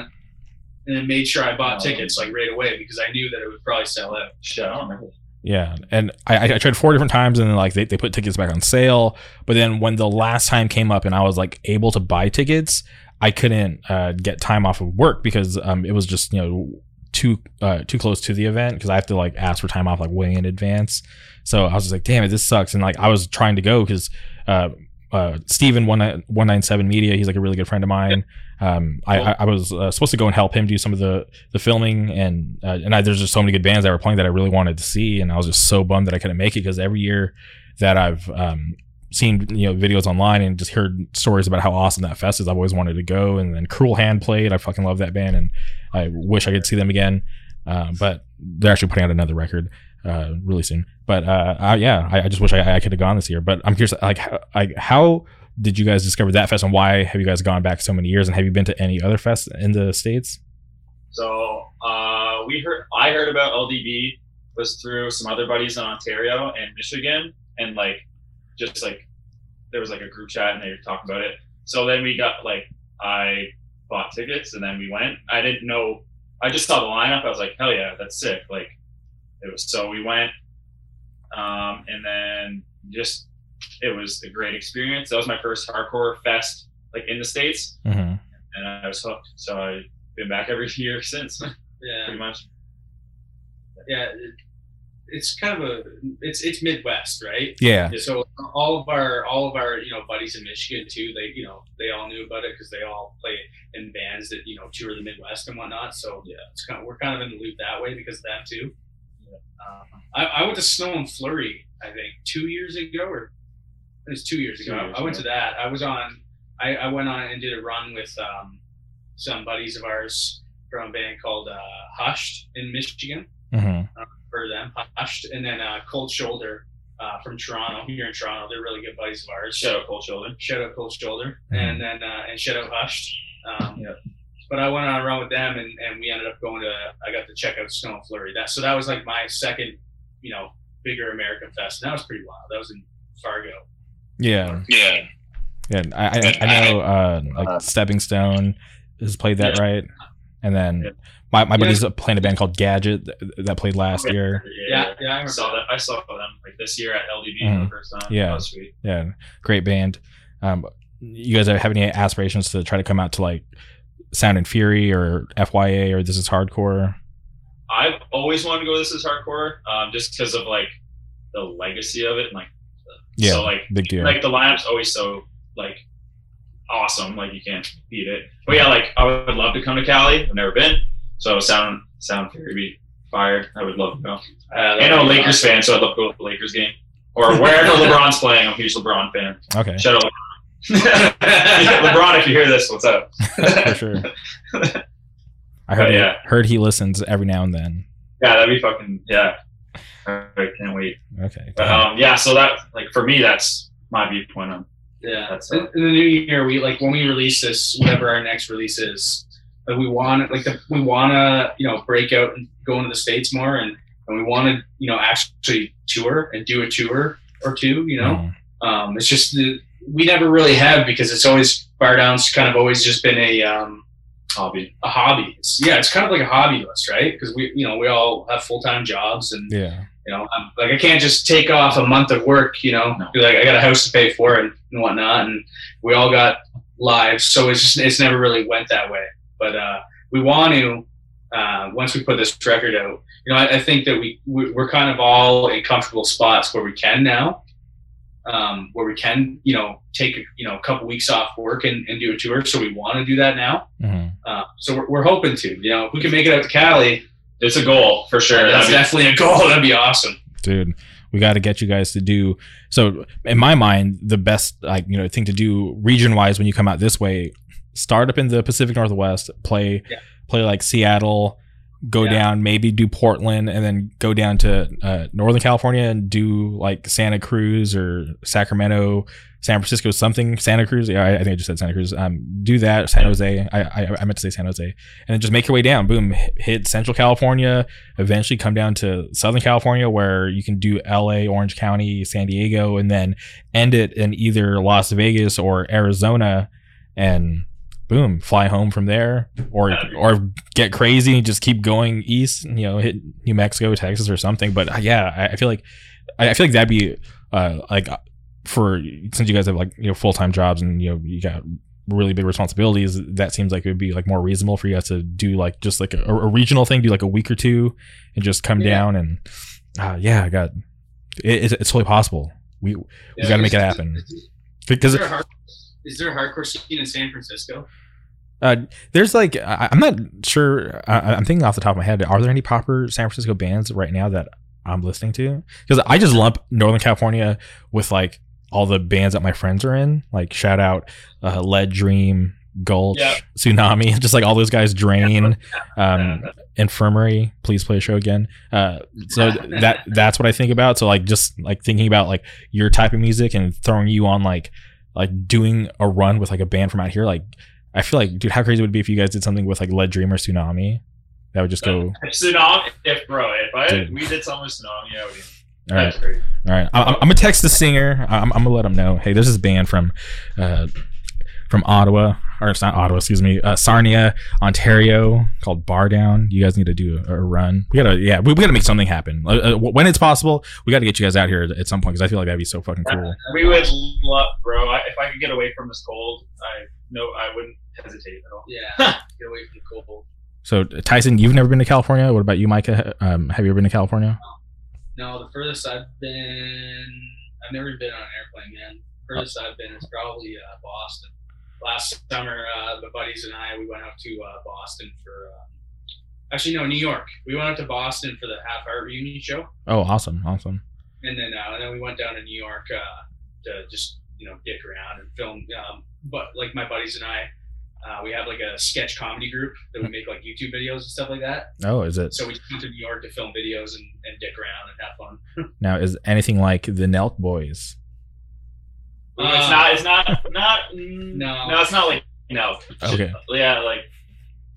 Speaker 3: and then made sure I bought
Speaker 2: Oh.
Speaker 3: tickets like right away because I knew that it would probably sell out.
Speaker 2: Shit, I don't remember.
Speaker 1: Yeah, and I, I tried four different times, and then like they, they put tickets back on sale. But then when the last time came up, and I was like able to buy tickets, I couldn't uh, get time off of work because um, it was just you know too uh, too close to the event because I have to like ask for time off like way in advance. So I was just like, damn it, this sucks. And like I was trying to go because uh, uh, Steven one one nine seven media, he's like a really good friend of mine. Um, I, I, I was uh, supposed to go and help him do some of the the filming, and uh, and I, there's just so many good bands that were playing that I really wanted to see, and I was just so bummed that I couldn't make it because every year that I've um, seen you know videos online and just heard stories about how awesome that fest is, I've always wanted to go. And then Cruel Hand played, I fucking love that band, and I wish I could see them again. Uh, but they're actually putting out another record uh, really soon. But uh, I, yeah, I, I just wish I, I could have gone this year. But I'm curious, like, how, like how did you guys discover that fest, and why have you guys gone back so many years? And have you been to any other fests in the states?
Speaker 2: So uh, we heard, I heard about LDB was through some other buddies in Ontario and Michigan, and like just like there was like a group chat and they were talking about it. So then we got like I bought tickets and then we went. I didn't know. I just saw the lineup. I was like, hell yeah, that's sick. Like it was. So we went, um, and then just it was a great experience. That was my first hardcore fest like in the states,
Speaker 1: Mm-hmm.
Speaker 2: and I was hooked. So I've been back every year since,
Speaker 3: Yeah.
Speaker 2: pretty much.
Speaker 3: yeah it, it's kind of a it's it's midwest right?
Speaker 1: Yeah,
Speaker 3: so all of our all of our you know buddies in michigan too they you know they all knew about it because they all play in bands that you know tour the midwest and whatnot. So yeah. it's kind of we're kind of in the loop that way because of that too. Um, I, I went to snow and flurry i think two years ago or it was two years ago.
Speaker 2: Two
Speaker 3: I-
Speaker 2: years
Speaker 3: I, went
Speaker 2: ago.
Speaker 3: to that. I was on I, I went on and did a run with um, some buddies of ours from a band called uh, hushed in michigan for them, Hushed, and then uh, Cold Shoulder uh, from Toronto, here in Toronto. They're really good buddies of ours.
Speaker 2: Shout out Cold Shoulder.
Speaker 3: Shout out Cold Shoulder,
Speaker 1: Mhm.
Speaker 3: and then uh, and shout out Hushed. Um,
Speaker 2: Yeah.
Speaker 3: But I went on a run with them, and, and we ended up going to. I got to check out Snow and Flurry. That so that was like my second, you know, bigger American fest. And that was pretty wild. That was in Fargo.
Speaker 1: yeah,
Speaker 2: Yeah.
Speaker 1: yeah. I I, I know uh, like
Speaker 2: Uh,
Speaker 1: Stepping Stone has played that
Speaker 2: Yeah.
Speaker 1: right, and then
Speaker 2: Yeah.
Speaker 1: my my
Speaker 3: Yeah.
Speaker 1: buddy's playing a band called Gadget that, that played last year.
Speaker 3: Yeah, yeah, I
Speaker 2: I saw
Speaker 3: that.
Speaker 2: that. I saw them like this year at LDB for
Speaker 1: Mhm.
Speaker 2: the first time.
Speaker 1: Yeah.
Speaker 2: That was sweet.
Speaker 1: Yeah, great band. Um, you guys have any aspirations to try to come out to like Sound and Fury or FYA or This Is Hardcore?
Speaker 2: I've always wanted to go. This is hardcore, um, just because of like the legacy of it. And, like,
Speaker 1: Yeah,
Speaker 2: so like
Speaker 1: big deal.
Speaker 2: like the lineup's always so like awesome. Like you can't beat it. But yeah, like I would love to come to Cali. I've never been, so sound sound Fury be fired. I would love to go.
Speaker 3: Uh,
Speaker 2: And I'm a Lakers fan, so I'd love to go to the Lakers game or wherever LeBron's playing. I'm a huge LeBron fan.
Speaker 1: okay,
Speaker 2: Shout out LeBron. LeBron, if you hear this, what's up?
Speaker 1: for sure. I heard
Speaker 2: But, yeah.
Speaker 1: heard he listens every now and then.
Speaker 2: Yeah, that'd be fucking yeah. I can't wait.
Speaker 1: Okay,
Speaker 2: But um, yeah, so that like for me, that's my viewpoint on.
Speaker 3: Yeah,
Speaker 2: That's,
Speaker 3: in, in the new year, we like when we release this, whatever our next release is, like we want like the, we want to you know break out and go into the states more, and and we want to you know actually tour and do a tour or two. You know,
Speaker 1: Mhm.
Speaker 3: um, it's just the, we never really have because it's always bar down's kind of always just been a um,
Speaker 2: hobby.
Speaker 3: a hobby. It's, yeah, it's kind of like a hobby list, right? Because we you know we all have full time jobs and
Speaker 1: yeah,
Speaker 3: you know, I'm, like I can't just take off a month of work, you know,
Speaker 2: No.
Speaker 3: like I got a house to pay for and, and whatnot, and we all got lives, so it's just it's never really went that way. But uh, we want to uh, once we put this record out, you know, I, I think that we we- we're kind of all in comfortable spots where we can now, um, where we can, you know, take you know a couple weeks off work and, and do a tour. So we want to do that now.
Speaker 1: Mhm.
Speaker 3: Uh, so we're, we're hoping to, you know, if we can make it out to Cali,
Speaker 2: It's a goal for sure.
Speaker 3: that's
Speaker 2: be-
Speaker 3: definitely a goal. That'd be awesome.
Speaker 1: dude. We got to get you guys to do so. In my mind, the best like you know thing to do region wise when you come out this way, start up in the Pacific Northwest, play
Speaker 3: Yeah.
Speaker 1: play like Seattle, go
Speaker 3: Yeah.
Speaker 1: down maybe do Portland, and then go down to uh, Northern California and do like Santa Cruz or Sacramento, San Francisco something, Santa Cruz. Yeah, I, I think I just said Santa Cruz. Um, do that, San Jose. I, I I meant to say San Jose, and then just make your way down. Boom, hit Central California. Eventually, come down to Southern California, where you can do L.A., Orange County, San Diego, and then end it in either Las Vegas or Arizona, and boom, fly home from there, or or get crazy and just keep going east. You know, hit New Mexico, Texas, or something. But uh, yeah, I, I feel like I, I feel like that'd be uh, like for since you guys have like you know full time jobs and you know you got really big responsibilities, that seems like it would be like more reasonable for you guys to do like just like a, a regional thing, do like a week or two, and just come
Speaker 3: Yeah.
Speaker 1: down and uh, yeah, I got it, it's, it's totally possible. We we got to make it happen because
Speaker 3: Is there, a hard, is there a hardcore scene in San Francisco?
Speaker 1: Uh, there's like I, I'm not sure. I, I'm thinking off the top of my head. Are there any proper San Francisco bands right now that I'm listening to? Because I just lump Northern California with like all the bands that my friends are in. Like shout out uh, Lead Dream, Gulch,
Speaker 2: Yeah.
Speaker 1: Sunami, just like all those guys. Drain, um, Infirmary. Please play a show again. Uh, so that that's what I think about. So like just like thinking about like your type of music and throwing you on like like doing a run with like a band from out here like I feel like, dude, how crazy would it be if you guys did something with like Lead Dream or Sunami? That would just go.
Speaker 2: If Sunami, if bro, if I
Speaker 1: Dude.
Speaker 2: we did something with Sunami, I would.
Speaker 1: All right,
Speaker 2: That's great.
Speaker 1: all right. I, I'm, I'm gonna text the singer. I'm, I'm gonna let him know. Hey, there's this band from, uh, from Ottawa, or it's not Ottawa, excuse me, uh, Sarnia, Ontario, called Bar Down. You guys need to do a, a run. We gotta, yeah, we, we gotta make something happen. Uh, uh, when it's possible, we gotta get you guys out here at some point because I feel like that'd be so fucking cool.
Speaker 2: We would love, bro. I, if I could get away from this cold, I no, I wouldn't hesitate at all.
Speaker 3: Yeah, get away from the cold.
Speaker 1: So Tyson, you've never been to California. What about you, Micah? Um, have you ever been to California?
Speaker 3: No, the furthest I've been, I've never been on an airplane, man. Furthest I've been is probably uh, Boston. Last summer, uh, the buddies and I, we went out to uh, Boston for, um, actually, no, New York. We went out to Boston for the Have Heart reunion show.
Speaker 1: Oh, awesome, awesome.
Speaker 3: And then, uh, and then we went down to New York uh, to just, you know, dick around and film. Um, but like my buddies and I, uh, we have like a sketch comedy group that we make like YouTube videos and stuff like that.
Speaker 1: Oh, is it
Speaker 3: So we just went to New York to film videos and, and dick around and have fun.
Speaker 1: now? Is anything like the Nelk Boys?
Speaker 2: it's
Speaker 3: Uh,
Speaker 2: not. It's not. Not.
Speaker 3: No.
Speaker 2: No, it's not like no.
Speaker 1: Okay.
Speaker 2: Yeah, like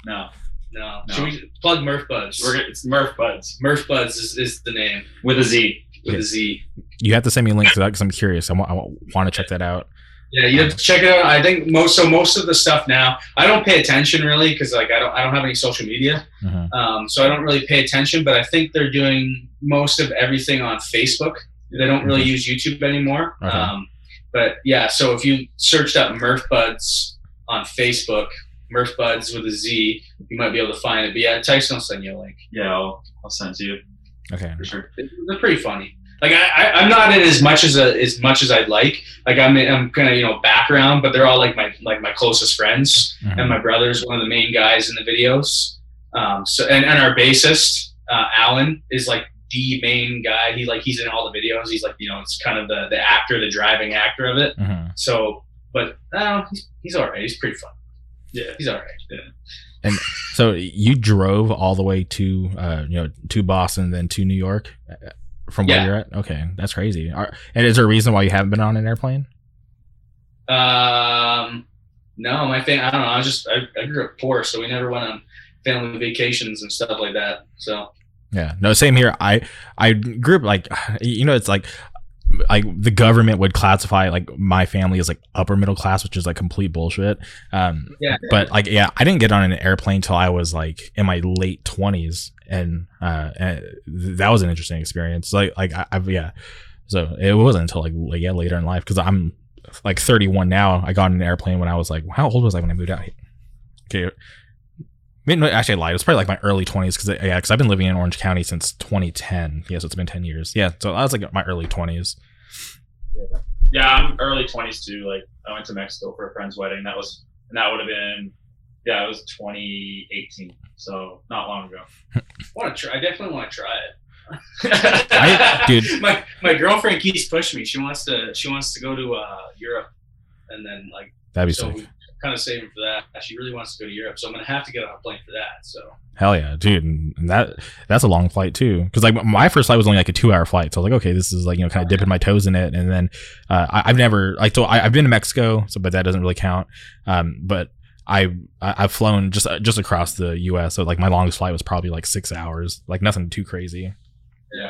Speaker 2: no.
Speaker 3: No.
Speaker 2: No.
Speaker 3: Should we plug Murph Buds?
Speaker 2: We're it's Murph Buds
Speaker 3: Murph Buds is, is the name
Speaker 2: with a Z.
Speaker 3: with
Speaker 1: Yeah.
Speaker 3: a Z.
Speaker 1: You have to send me a link to that because I'm curious. I want, I want to check that out.
Speaker 3: Yeah, you have to check it out. I think most so most of the stuff now. I don't pay attention really because like I don't I don't have any social media,
Speaker 1: Mhm.
Speaker 3: um, so I don't really pay attention. But I think they're doing most of everything on Facebook. They don't really use YouTube anymore.
Speaker 1: Okay.
Speaker 3: Um, but yeah, so if you searched up Murph Buds on Facebook, Murph Buds with a Z, you might be able to find it. But yeah, Tyson will send you a link.
Speaker 2: Yeah, I'll, I'll send it to you
Speaker 1: Okay.
Speaker 2: for sure.
Speaker 3: they're pretty funny. Like I, I'm not in as much as a, as much as I'd like. Like I'm I'm kind of you know background, but they're all like my like my closest friends.
Speaker 1: Mhm.
Speaker 3: And my brother's one of the main guys in the videos. Um, so and, and our bassist uh, Alan is like the main guy. He like he's in all the videos. He's like you know it's kind of the the actor, the driving actor of it.
Speaker 1: Mhm.
Speaker 3: So, but uh, he's he's all right. He's pretty fun.
Speaker 2: Yeah.
Speaker 3: He's all right. Yeah.
Speaker 1: So you drove all the way to uh, you know to Boston, then to New York, from where
Speaker 3: Yeah.
Speaker 1: you're at. Okay, that's crazy. Are, and is there a reason why you haven't been on an airplane?
Speaker 3: Um, no, my family. I don't know. I was just I, I grew up poor, so we never went on family vacations and stuff like that. So
Speaker 1: Yeah, no, same here. I I grew up like you know it's like like the government would classify like my family as like upper middle class, which is like complete bullshit. Um,
Speaker 3: yeah,
Speaker 1: but like yeah, I didn't get on an airplane till I was like in my late twenties, and uh, and that was an interesting experience. Like like I, I've yeah, so it wasn't until like, like yeah later in life because I'm like 31 now. I got on an airplane when I was like how old was I when I moved out? here? Okay. No, actually, I lied. It was probably like my early 20s because yeah, because I've been living in Orange County since 2010. Yeah, so it's been 10 years. Yeah, so I was like my early 20s.
Speaker 2: Yeah, I'm early twenties too. Like I went to Mexico for a friend's wedding. That was and that would have been yeah, it was 2018. So not long ago.
Speaker 3: want to try. I definitely want to try it.
Speaker 1: I- dude.
Speaker 3: my my girlfriend keeps pushing me. She wants to she wants to go to uh, Europe, and then like
Speaker 1: That'd be
Speaker 3: so
Speaker 1: sick.
Speaker 3: we kind of saving for that. She really wants to go to Europe, so I'm gonna have to get on a plane for that. So
Speaker 1: Hell yeah, dude! And that that's a long flight too. Because like my first flight was only like a two hour flight, so I was like, okay, this is like you know kind of dipping my toes in it. And then uh, I, I've never like so I, I've been to Mexico, so but that doesn't really count. Um, but I, I I've flown just just across the U.S. So like my longest flight was probably like six hours, like nothing too crazy.
Speaker 3: yeah,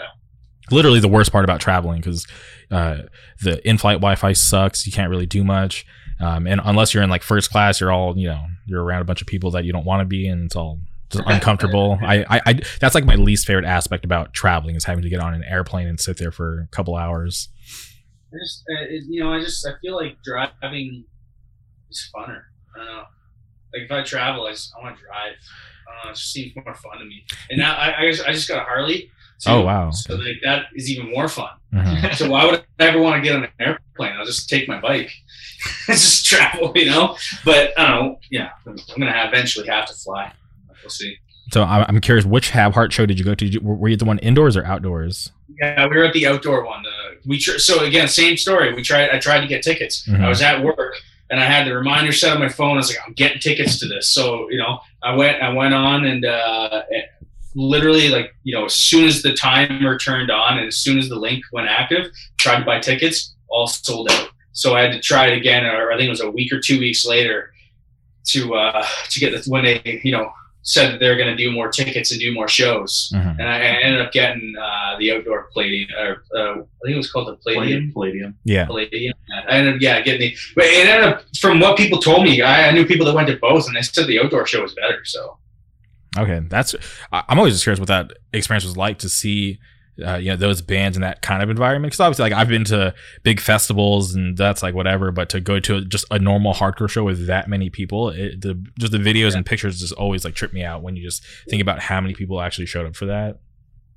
Speaker 1: Literally the worst part about traveling because uh, the in-flight Wi-Fi sucks. You can't really do much, um, and unless you're in like first class, you're all you know you're around a bunch of people that you don't want to be, and it's all just uncomfortable. I, I I that's like my least favorite aspect about traveling is having to get on an airplane and sit there for a couple hours.
Speaker 3: I just uh, it, you know I just I feel like driving is funner. I don't know. Like if I travel, I just I want to drive. I don't know, it just seems more fun to me. And now I I just, I just got a Harley. Too,
Speaker 1: Oh, wow.
Speaker 3: So like that is even more fun.
Speaker 1: Mhm.
Speaker 3: So why would I ever want to get on an airplane? I'll just take my bike, and just travel, you know. But I don't know. Yeah, I'm gonna have, eventually have to fly. We'll see.
Speaker 1: So I'm I'm curious, which Have Heart show did you go to? Did you, were you the one indoors or outdoors?
Speaker 3: Yeah, we were at the outdoor one. Uh, we tr- so again, same story. We tried. I tried to get tickets.
Speaker 1: Mhm.
Speaker 3: I was at work and I had the reminder set on my phone. I was like, I'm getting tickets to this. So you know, I went. I went on and uh, literally like you know, as soon as the timer turned on and as soon as the link went active, tried to buy tickets, all sold out. So I had to try it again, or I think it was a week or two weeks later, to uh, to get the when they you know said that they're going to do more tickets and do more shows
Speaker 1: Mhm.
Speaker 3: and I, I ended up getting uh, the outdoor Palladium. Or, uh, I think it was called the Palladium.
Speaker 2: Palladium.
Speaker 1: Yeah.
Speaker 3: Palladium. I ended up, yeah, getting the. But it ended up, from what people told me, I, I knew people that went to both, and they said the outdoor show was better. So
Speaker 1: Okay, that's. I'm always just curious what that experience was like to see, uh, you know, those bands in that kind of environment. Because obviously, like I've been to big festivals and that's like whatever, but to go to just a normal hardcore show with that many people, it, the just the videos and pictures just always like trip me out when you just think about how many people actually showed up for that.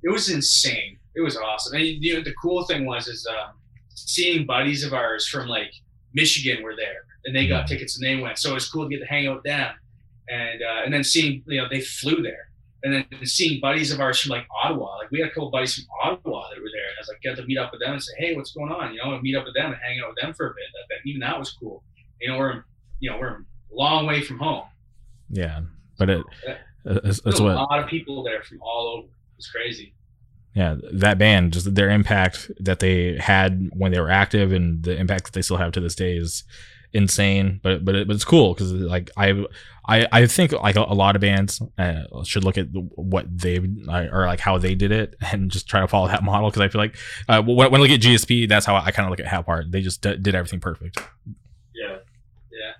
Speaker 3: it was insane. It was awesome. And you know, the cool thing was is um, seeing buddies of ours from like Michigan were there, and they got
Speaker 1: Mhm.
Speaker 3: tickets and they went. So it was cool to get to hang out with them, and uh, and then seeing you know they flew there, and then seeing buddies of ours from like Ottawa. Like we had a couple buddies from Ottawa that were there, and I was like, get to meet up with them and say, hey, what's going on? You know, and meet up with them and hang out with them for a bit. That, that even that was cool. You know, we're you know we're a long way from home.
Speaker 1: Yeah, but it it's,
Speaker 3: There's
Speaker 1: it's
Speaker 3: a
Speaker 1: what
Speaker 3: lot of people there from all over. It's crazy.
Speaker 1: yeah that band just their impact that they had when they were active and the impact that they still have to this day is insane but but, it, but it's cool because like I, I i think like a, a lot of bands uh, should look at what they or like how they did it and just try to follow that model because i feel like uh, when, when i look at gsp that's how i kind of look at Have Heart they just d- did everything perfect.
Speaker 2: Yeah, Yeah.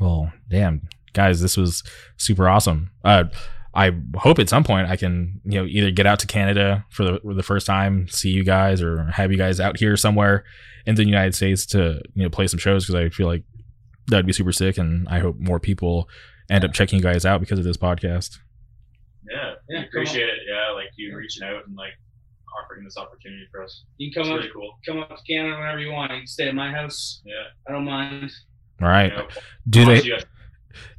Speaker 1: well damn guys this was super awesome. Uh I hope at some point I can, you know, either get out to Canada for the, for the first time, see you guys, or have you guys out here somewhere in the United States to, you know, play some shows because I feel like that'd be super sick, and I hope more people end up checking you guys out because of this podcast.
Speaker 2: Yeah.
Speaker 3: Yeah,
Speaker 2: appreciate it. Yeah, like you reaching out and like offering this opportunity for us.
Speaker 3: You can come up
Speaker 2: really cool.
Speaker 3: come up to Canada whenever you want. You can stay at my house.
Speaker 2: Yeah.
Speaker 3: I don't mind.
Speaker 1: All right,
Speaker 2: You know,
Speaker 1: do they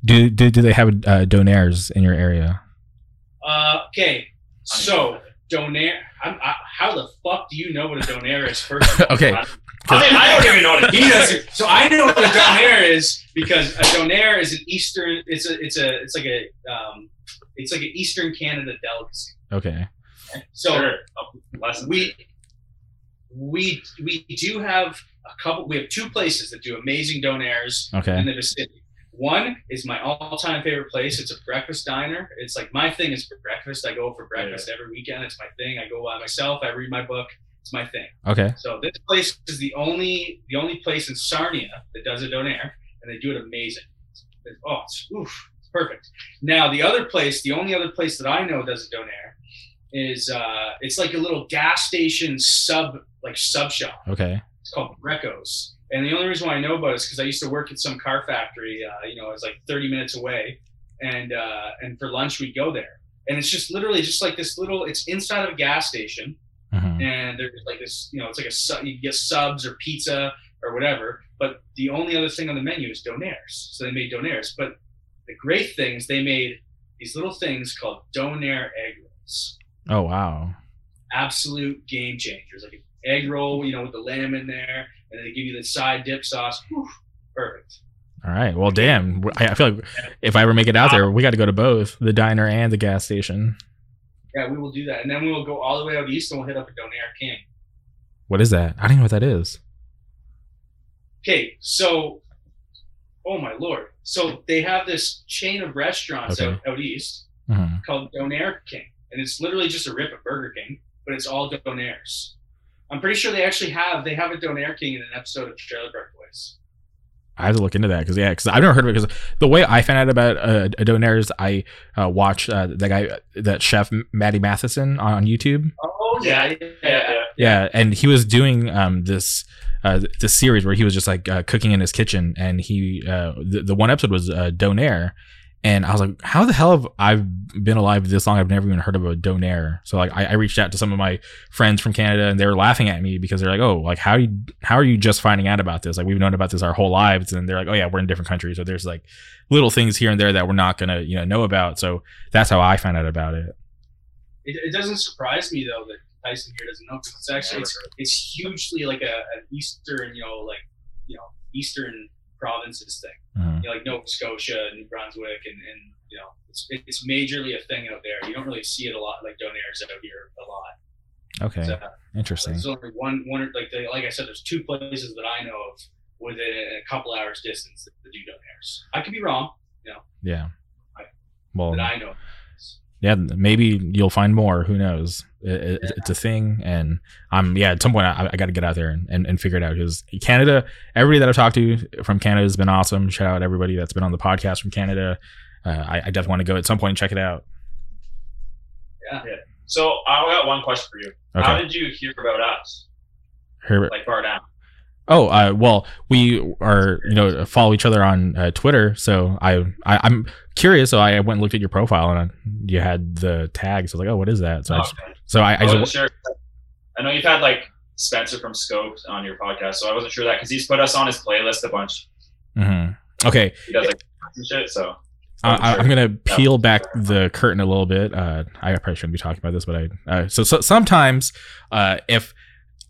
Speaker 1: do do, do they have uh, donairs in your area?
Speaker 3: Uh, okay, so donair. I'm, I, how the fuck do you know what a donair is? First.
Speaker 1: Okay.
Speaker 3: I,
Speaker 2: I, don't even know what
Speaker 3: he doesn't. So I know what a donair is because a donair is an Eastern. It's a. It's a. It's like a. Um, it's like an Eastern Canada delicacy.
Speaker 1: Okay,
Speaker 3: So
Speaker 2: Sure.
Speaker 3: We we we do have a couple. We have two places that do amazing donairs.
Speaker 1: okay,
Speaker 3: in the vicinity. One is my all-time favorite place. It's a breakfast diner. It's like my thing is for breakfast. I go for breakfast every weekend. It's my thing. I go by myself. I read my book. It's my thing.
Speaker 1: okay,
Speaker 3: So this place is the only the only place in Sarnia that does a donair, and they do it amazing. It's, oh, it's, oof, it's perfect. Now the other place, the only other place that I know does a donair, is uh, it's like a little gas station sub like sub shop.
Speaker 1: okay,
Speaker 3: It's called Greco's. And the only reason why I know about it is because I used to work at some car factory. Uh, you know, it's like 30 minutes away, and uh, and for lunch we'd go there. And it's just literally just like this little. It's inside of a gas station,
Speaker 1: Mhm.
Speaker 3: and there's like this. You know, it's like a you get subs or pizza or whatever. But the only other thing on the menu is donairs. So they made donairs. But the great thing is they made these little things called donair egg rolls
Speaker 1: oh wow,
Speaker 3: absolute game changers. Like an egg roll, you know, with the lamb in there, and they give you the side dip sauce. Whew, perfect.
Speaker 1: all right. Well, damn. I feel like if I ever make it out there, we got to go to both the diner and the gas station.
Speaker 3: Yeah, we will do that, and then we will go all the way out east, and we'll hit up a Donair King.
Speaker 1: What is that? I don't even know what that is.
Speaker 3: Okay, so, oh my lord, so they have this chain of restaurants
Speaker 1: Okay.
Speaker 3: out, out east
Speaker 1: Mhm.
Speaker 3: called Donair King, and it's literally just a rip of Burger King, but it's all Donairs. I'm pretty sure they actually have they have a Donair King in an episode of Trailer Park Boys.
Speaker 1: I have to look into that because yeah, because I've never heard of it. Because the way I found out about uh, Donair is I uh, watched uh, that guy, that chef Matty Matheson on YouTube.
Speaker 3: Oh
Speaker 2: Yeah,
Speaker 3: yeah,
Speaker 2: yeah, yeah.
Speaker 1: And he was doing um this uh this series where he was just like uh, cooking in his kitchen, and he uh the, the one episode was uh, Donair, and I was like, how the hell have I been alive this long? I've never even heard of a Donair. So like I, I reached out to some of my friends from Canada, and they were laughing at me because they're like, oh, like how do you, how are you just finding out about this? Like we've known about this our whole lives, and they're like, oh yeah, we're in different countries, so there's like little things here and there that we're not gonna you know know about. So that's how I found out about it.
Speaker 3: It, it doesn't surprise me though that Tyson here doesn't know because it's actually it's, it's hugely like a an eastern you know like you know eastern provinces thing.
Speaker 1: Mhm.
Speaker 3: you know, like Nova Scotia, New Brunswick, and, and you know, it's it's majorly a thing out there. You don't really see it a lot, like Donairs out here a lot.
Speaker 1: Okay,
Speaker 3: So,
Speaker 1: interesting.
Speaker 3: there's only one one or- like like I said, there's two places that I know of within a couple hours distance that, that do Donairs. I could be wrong,
Speaker 1: Yeah.
Speaker 3: Right.
Speaker 1: Well,
Speaker 3: but I know.
Speaker 1: Yeah, maybe you'll find more. Who knows? It, it, It's a thing, and I'm yeah. At some point, I, I got to get out there and, and, and figure it out because Canada. Everybody that I've talked to from Canada has been awesome. Shout out everybody that's been on the podcast from Canada. Uh, I, I definitely want to go at some point and check it out. Yeah.
Speaker 2: So I got one question for you. How did you hear about us?
Speaker 1: Herbert.
Speaker 2: Like far down.
Speaker 1: Oh, uh, well, we are you know follow each other on uh, Twitter, so I, I I'm curious. So I went and looked at your profile and you had the tag. So I was like, oh, what is that? So I, just- so I, I
Speaker 2: I
Speaker 1: just,
Speaker 2: sure. I know you've had like Spencer from Scopes on your podcast, so I wasn't sure that because he's put us on his playlist a bunch.
Speaker 1: Mm-hmm. okay.
Speaker 2: He does like shit. So
Speaker 1: Uh, I, I'm gonna peel back the curtain a little bit. Uh, I probably shouldn't be talking about this, but I uh, so, so sometimes uh, if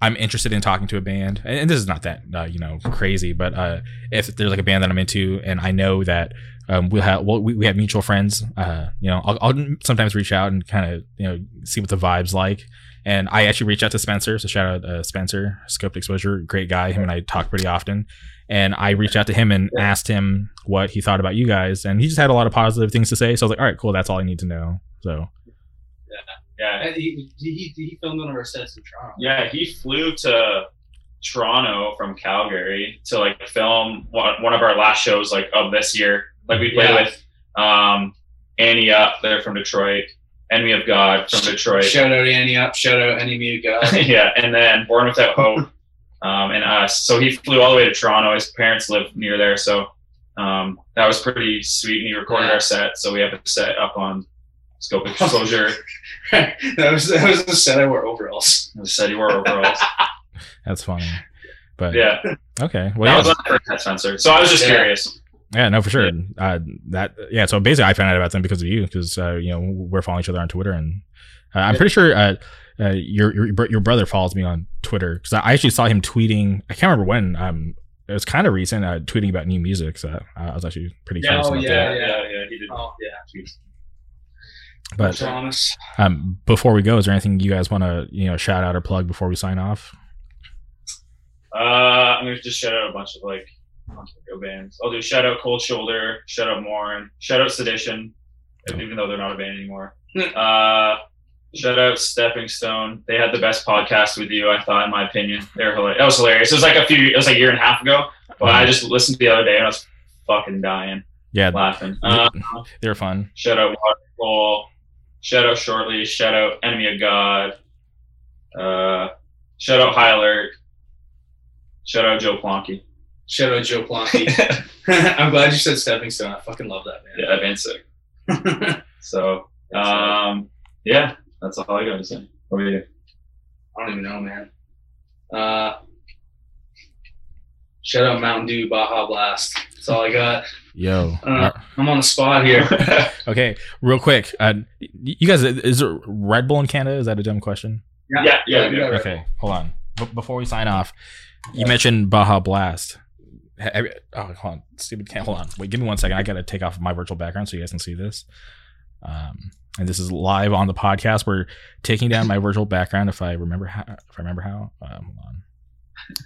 Speaker 1: I'm interested in talking to a band, and, and this is not that uh, you know crazy, but uh, if there's like a band that I'm into, and I know that um, we'll have well, we, we have mutual friends, uh, you know, I'll, I'll sometimes reach out and kind of you know see what the vibes like. And I actually reached out to Spencer, so shout out uh, Spencer, Scoped Exposure, great guy. Him and I talk pretty often. And I reached out to him and asked him what he thought about you guys, and he just had a lot of positive things to say. So I was like, all right, cool, that's all I need to know. So
Speaker 2: yeah,
Speaker 3: And he, he, he filmed one of our sets in Toronto.
Speaker 2: yeah, he flew to Toronto from Calgary to like film one, one of our last shows like of this year. Like we played
Speaker 3: Yeah.
Speaker 2: with um, Annie up there from Detroit, Enemy of God from Detroit.
Speaker 3: Shout out to Annie up. Shout out Enemy of God.
Speaker 2: yeah, and then Born Without Hope, um, and us. So he flew all the way to Toronto. His parents live near there, so um, that was pretty sweet. And he recorded
Speaker 3: Yeah.
Speaker 2: our set, so we have a set up on Scope Exposure.
Speaker 3: that was that was the set I wore overalls.
Speaker 2: and said he wore overalls.
Speaker 1: that's funny. But
Speaker 2: Yeah,
Speaker 1: okay,
Speaker 2: that
Speaker 1: well,
Speaker 2: was
Speaker 1: yeah,
Speaker 2: on the first Spencer. So I was just
Speaker 3: Yeah.
Speaker 2: curious.
Speaker 1: yeah, no, for sure. Uh, that yeah. So basically, I found out about them because of you, because uh, you know we're following each other on Twitter, and uh, I'm pretty sure uh, uh, your your your brother follows me on Twitter because I actually saw him tweeting. I can't remember when. Um, it was kind of recent, uh, tweeting about new music. So I was actually pretty
Speaker 2: Yeah,
Speaker 1: curious
Speaker 3: oh,
Speaker 1: about
Speaker 3: yeah.
Speaker 1: that.
Speaker 2: Yeah, yeah, yeah. He did.
Speaker 3: Oh yeah,
Speaker 1: But um, before we go, is there anything you guys want to you know shout out or plug before we sign off?
Speaker 2: Uh, I'm gonna just shout out a bunch of like go bands. I'll do shout out Cold Shoulder, shout out Morin, shout out Sedition, even though they're not a band anymore. uh, shout out Stepping Stone. They had the best podcast with you, I thought, in my opinion. They were hilarious. That was hilarious. It was like a few. It was like a year and a half ago. But I just listened to the other day and I was fucking dying
Speaker 1: yeah,
Speaker 2: laughing. Uh,
Speaker 1: they're fun.
Speaker 2: shout out Waterfall. Shout out Shortly. Shout out Enemy of God. Uh, shout out High Alert. Shout out Joe Plonky.
Speaker 3: Shout out Joe Plonky. I'm glad you said Stepping Stone. I fucking love that man.
Speaker 2: Yeah, that band's sick. So, um, yeah, that's all I got to say. What about you?
Speaker 3: I don't even know, man. Uh, shout out Mountain Dew Baja Blast. That's all I got.
Speaker 1: Yo,
Speaker 3: Uh, I'm on the spot here.
Speaker 1: okay, real quick. Uh, you guys, is it Red Bull in Canada? Is that a dumb question?
Speaker 2: yeah, yeah, yeah.
Speaker 3: it.
Speaker 1: Okay, hold on. B- before we sign off, you mentioned Baja Blast. have oh, hold on, stupid cam. Hold on, wait, give me one second. I gotta take off my virtual background so you guys can see this. Um, and this is live on the podcast. We're taking down my virtual background. If I remember how, if I remember how. Um, hold on.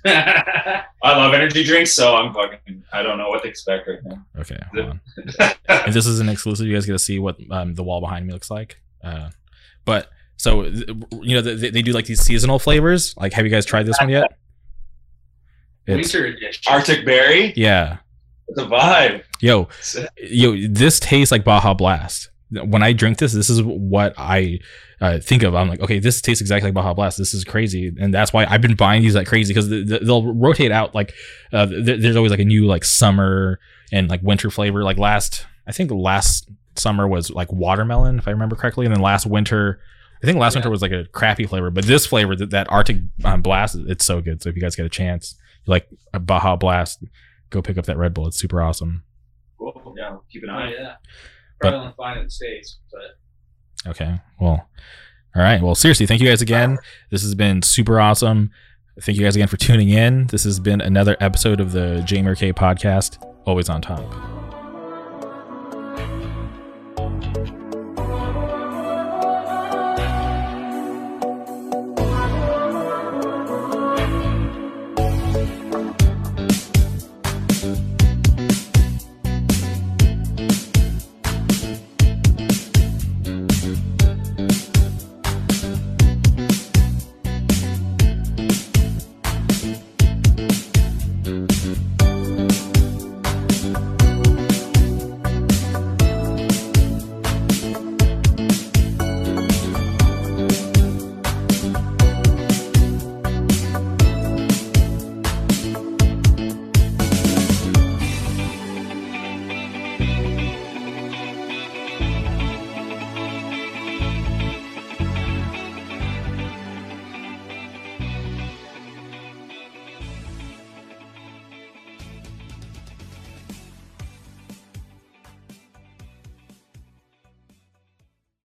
Speaker 2: I love energy drinks, so I'm fucking. I don't know what to expect right now.
Speaker 1: Okay, hold on. and this is an exclusive. You guys get to see what um, the wall behind me looks like. Uh, but so you know they, they do like these seasonal flavors. Like, have you guys tried this one yet? It's.
Speaker 2: Arctic berry.
Speaker 1: yeah,
Speaker 2: It's a vibe.
Speaker 1: yo, yo, this tastes like Baja Blast. When I drink this, this is what I uh, think of. I'm like, okay, this tastes exactly like Baja Blast. This is crazy, and that's why I've been buying these like crazy because they'll rotate out. Like, uh, th- there's always like a new like summer and like winter flavor. Like last, I think last summer was like watermelon, if I remember correctly, and then last winter. I think last
Speaker 3: Yeah.
Speaker 1: winter was like a crappy flavor, but this flavor, that, that Arctic um, Blast, it's so good. So if you guys get a chance, like a Baja Blast, go pick up that Red Bull. It's super awesome.
Speaker 2: Cool. Yeah, keep an
Speaker 3: Oh,
Speaker 2: eye.
Speaker 3: yeah. Probably but, only flying in the States, but.
Speaker 1: Okay. Well, all right. Well, seriously, thank you guys again. This has been super awesome. Thank you guys again for tuning in. This has been another episode of the Jamer K podcast, always on top.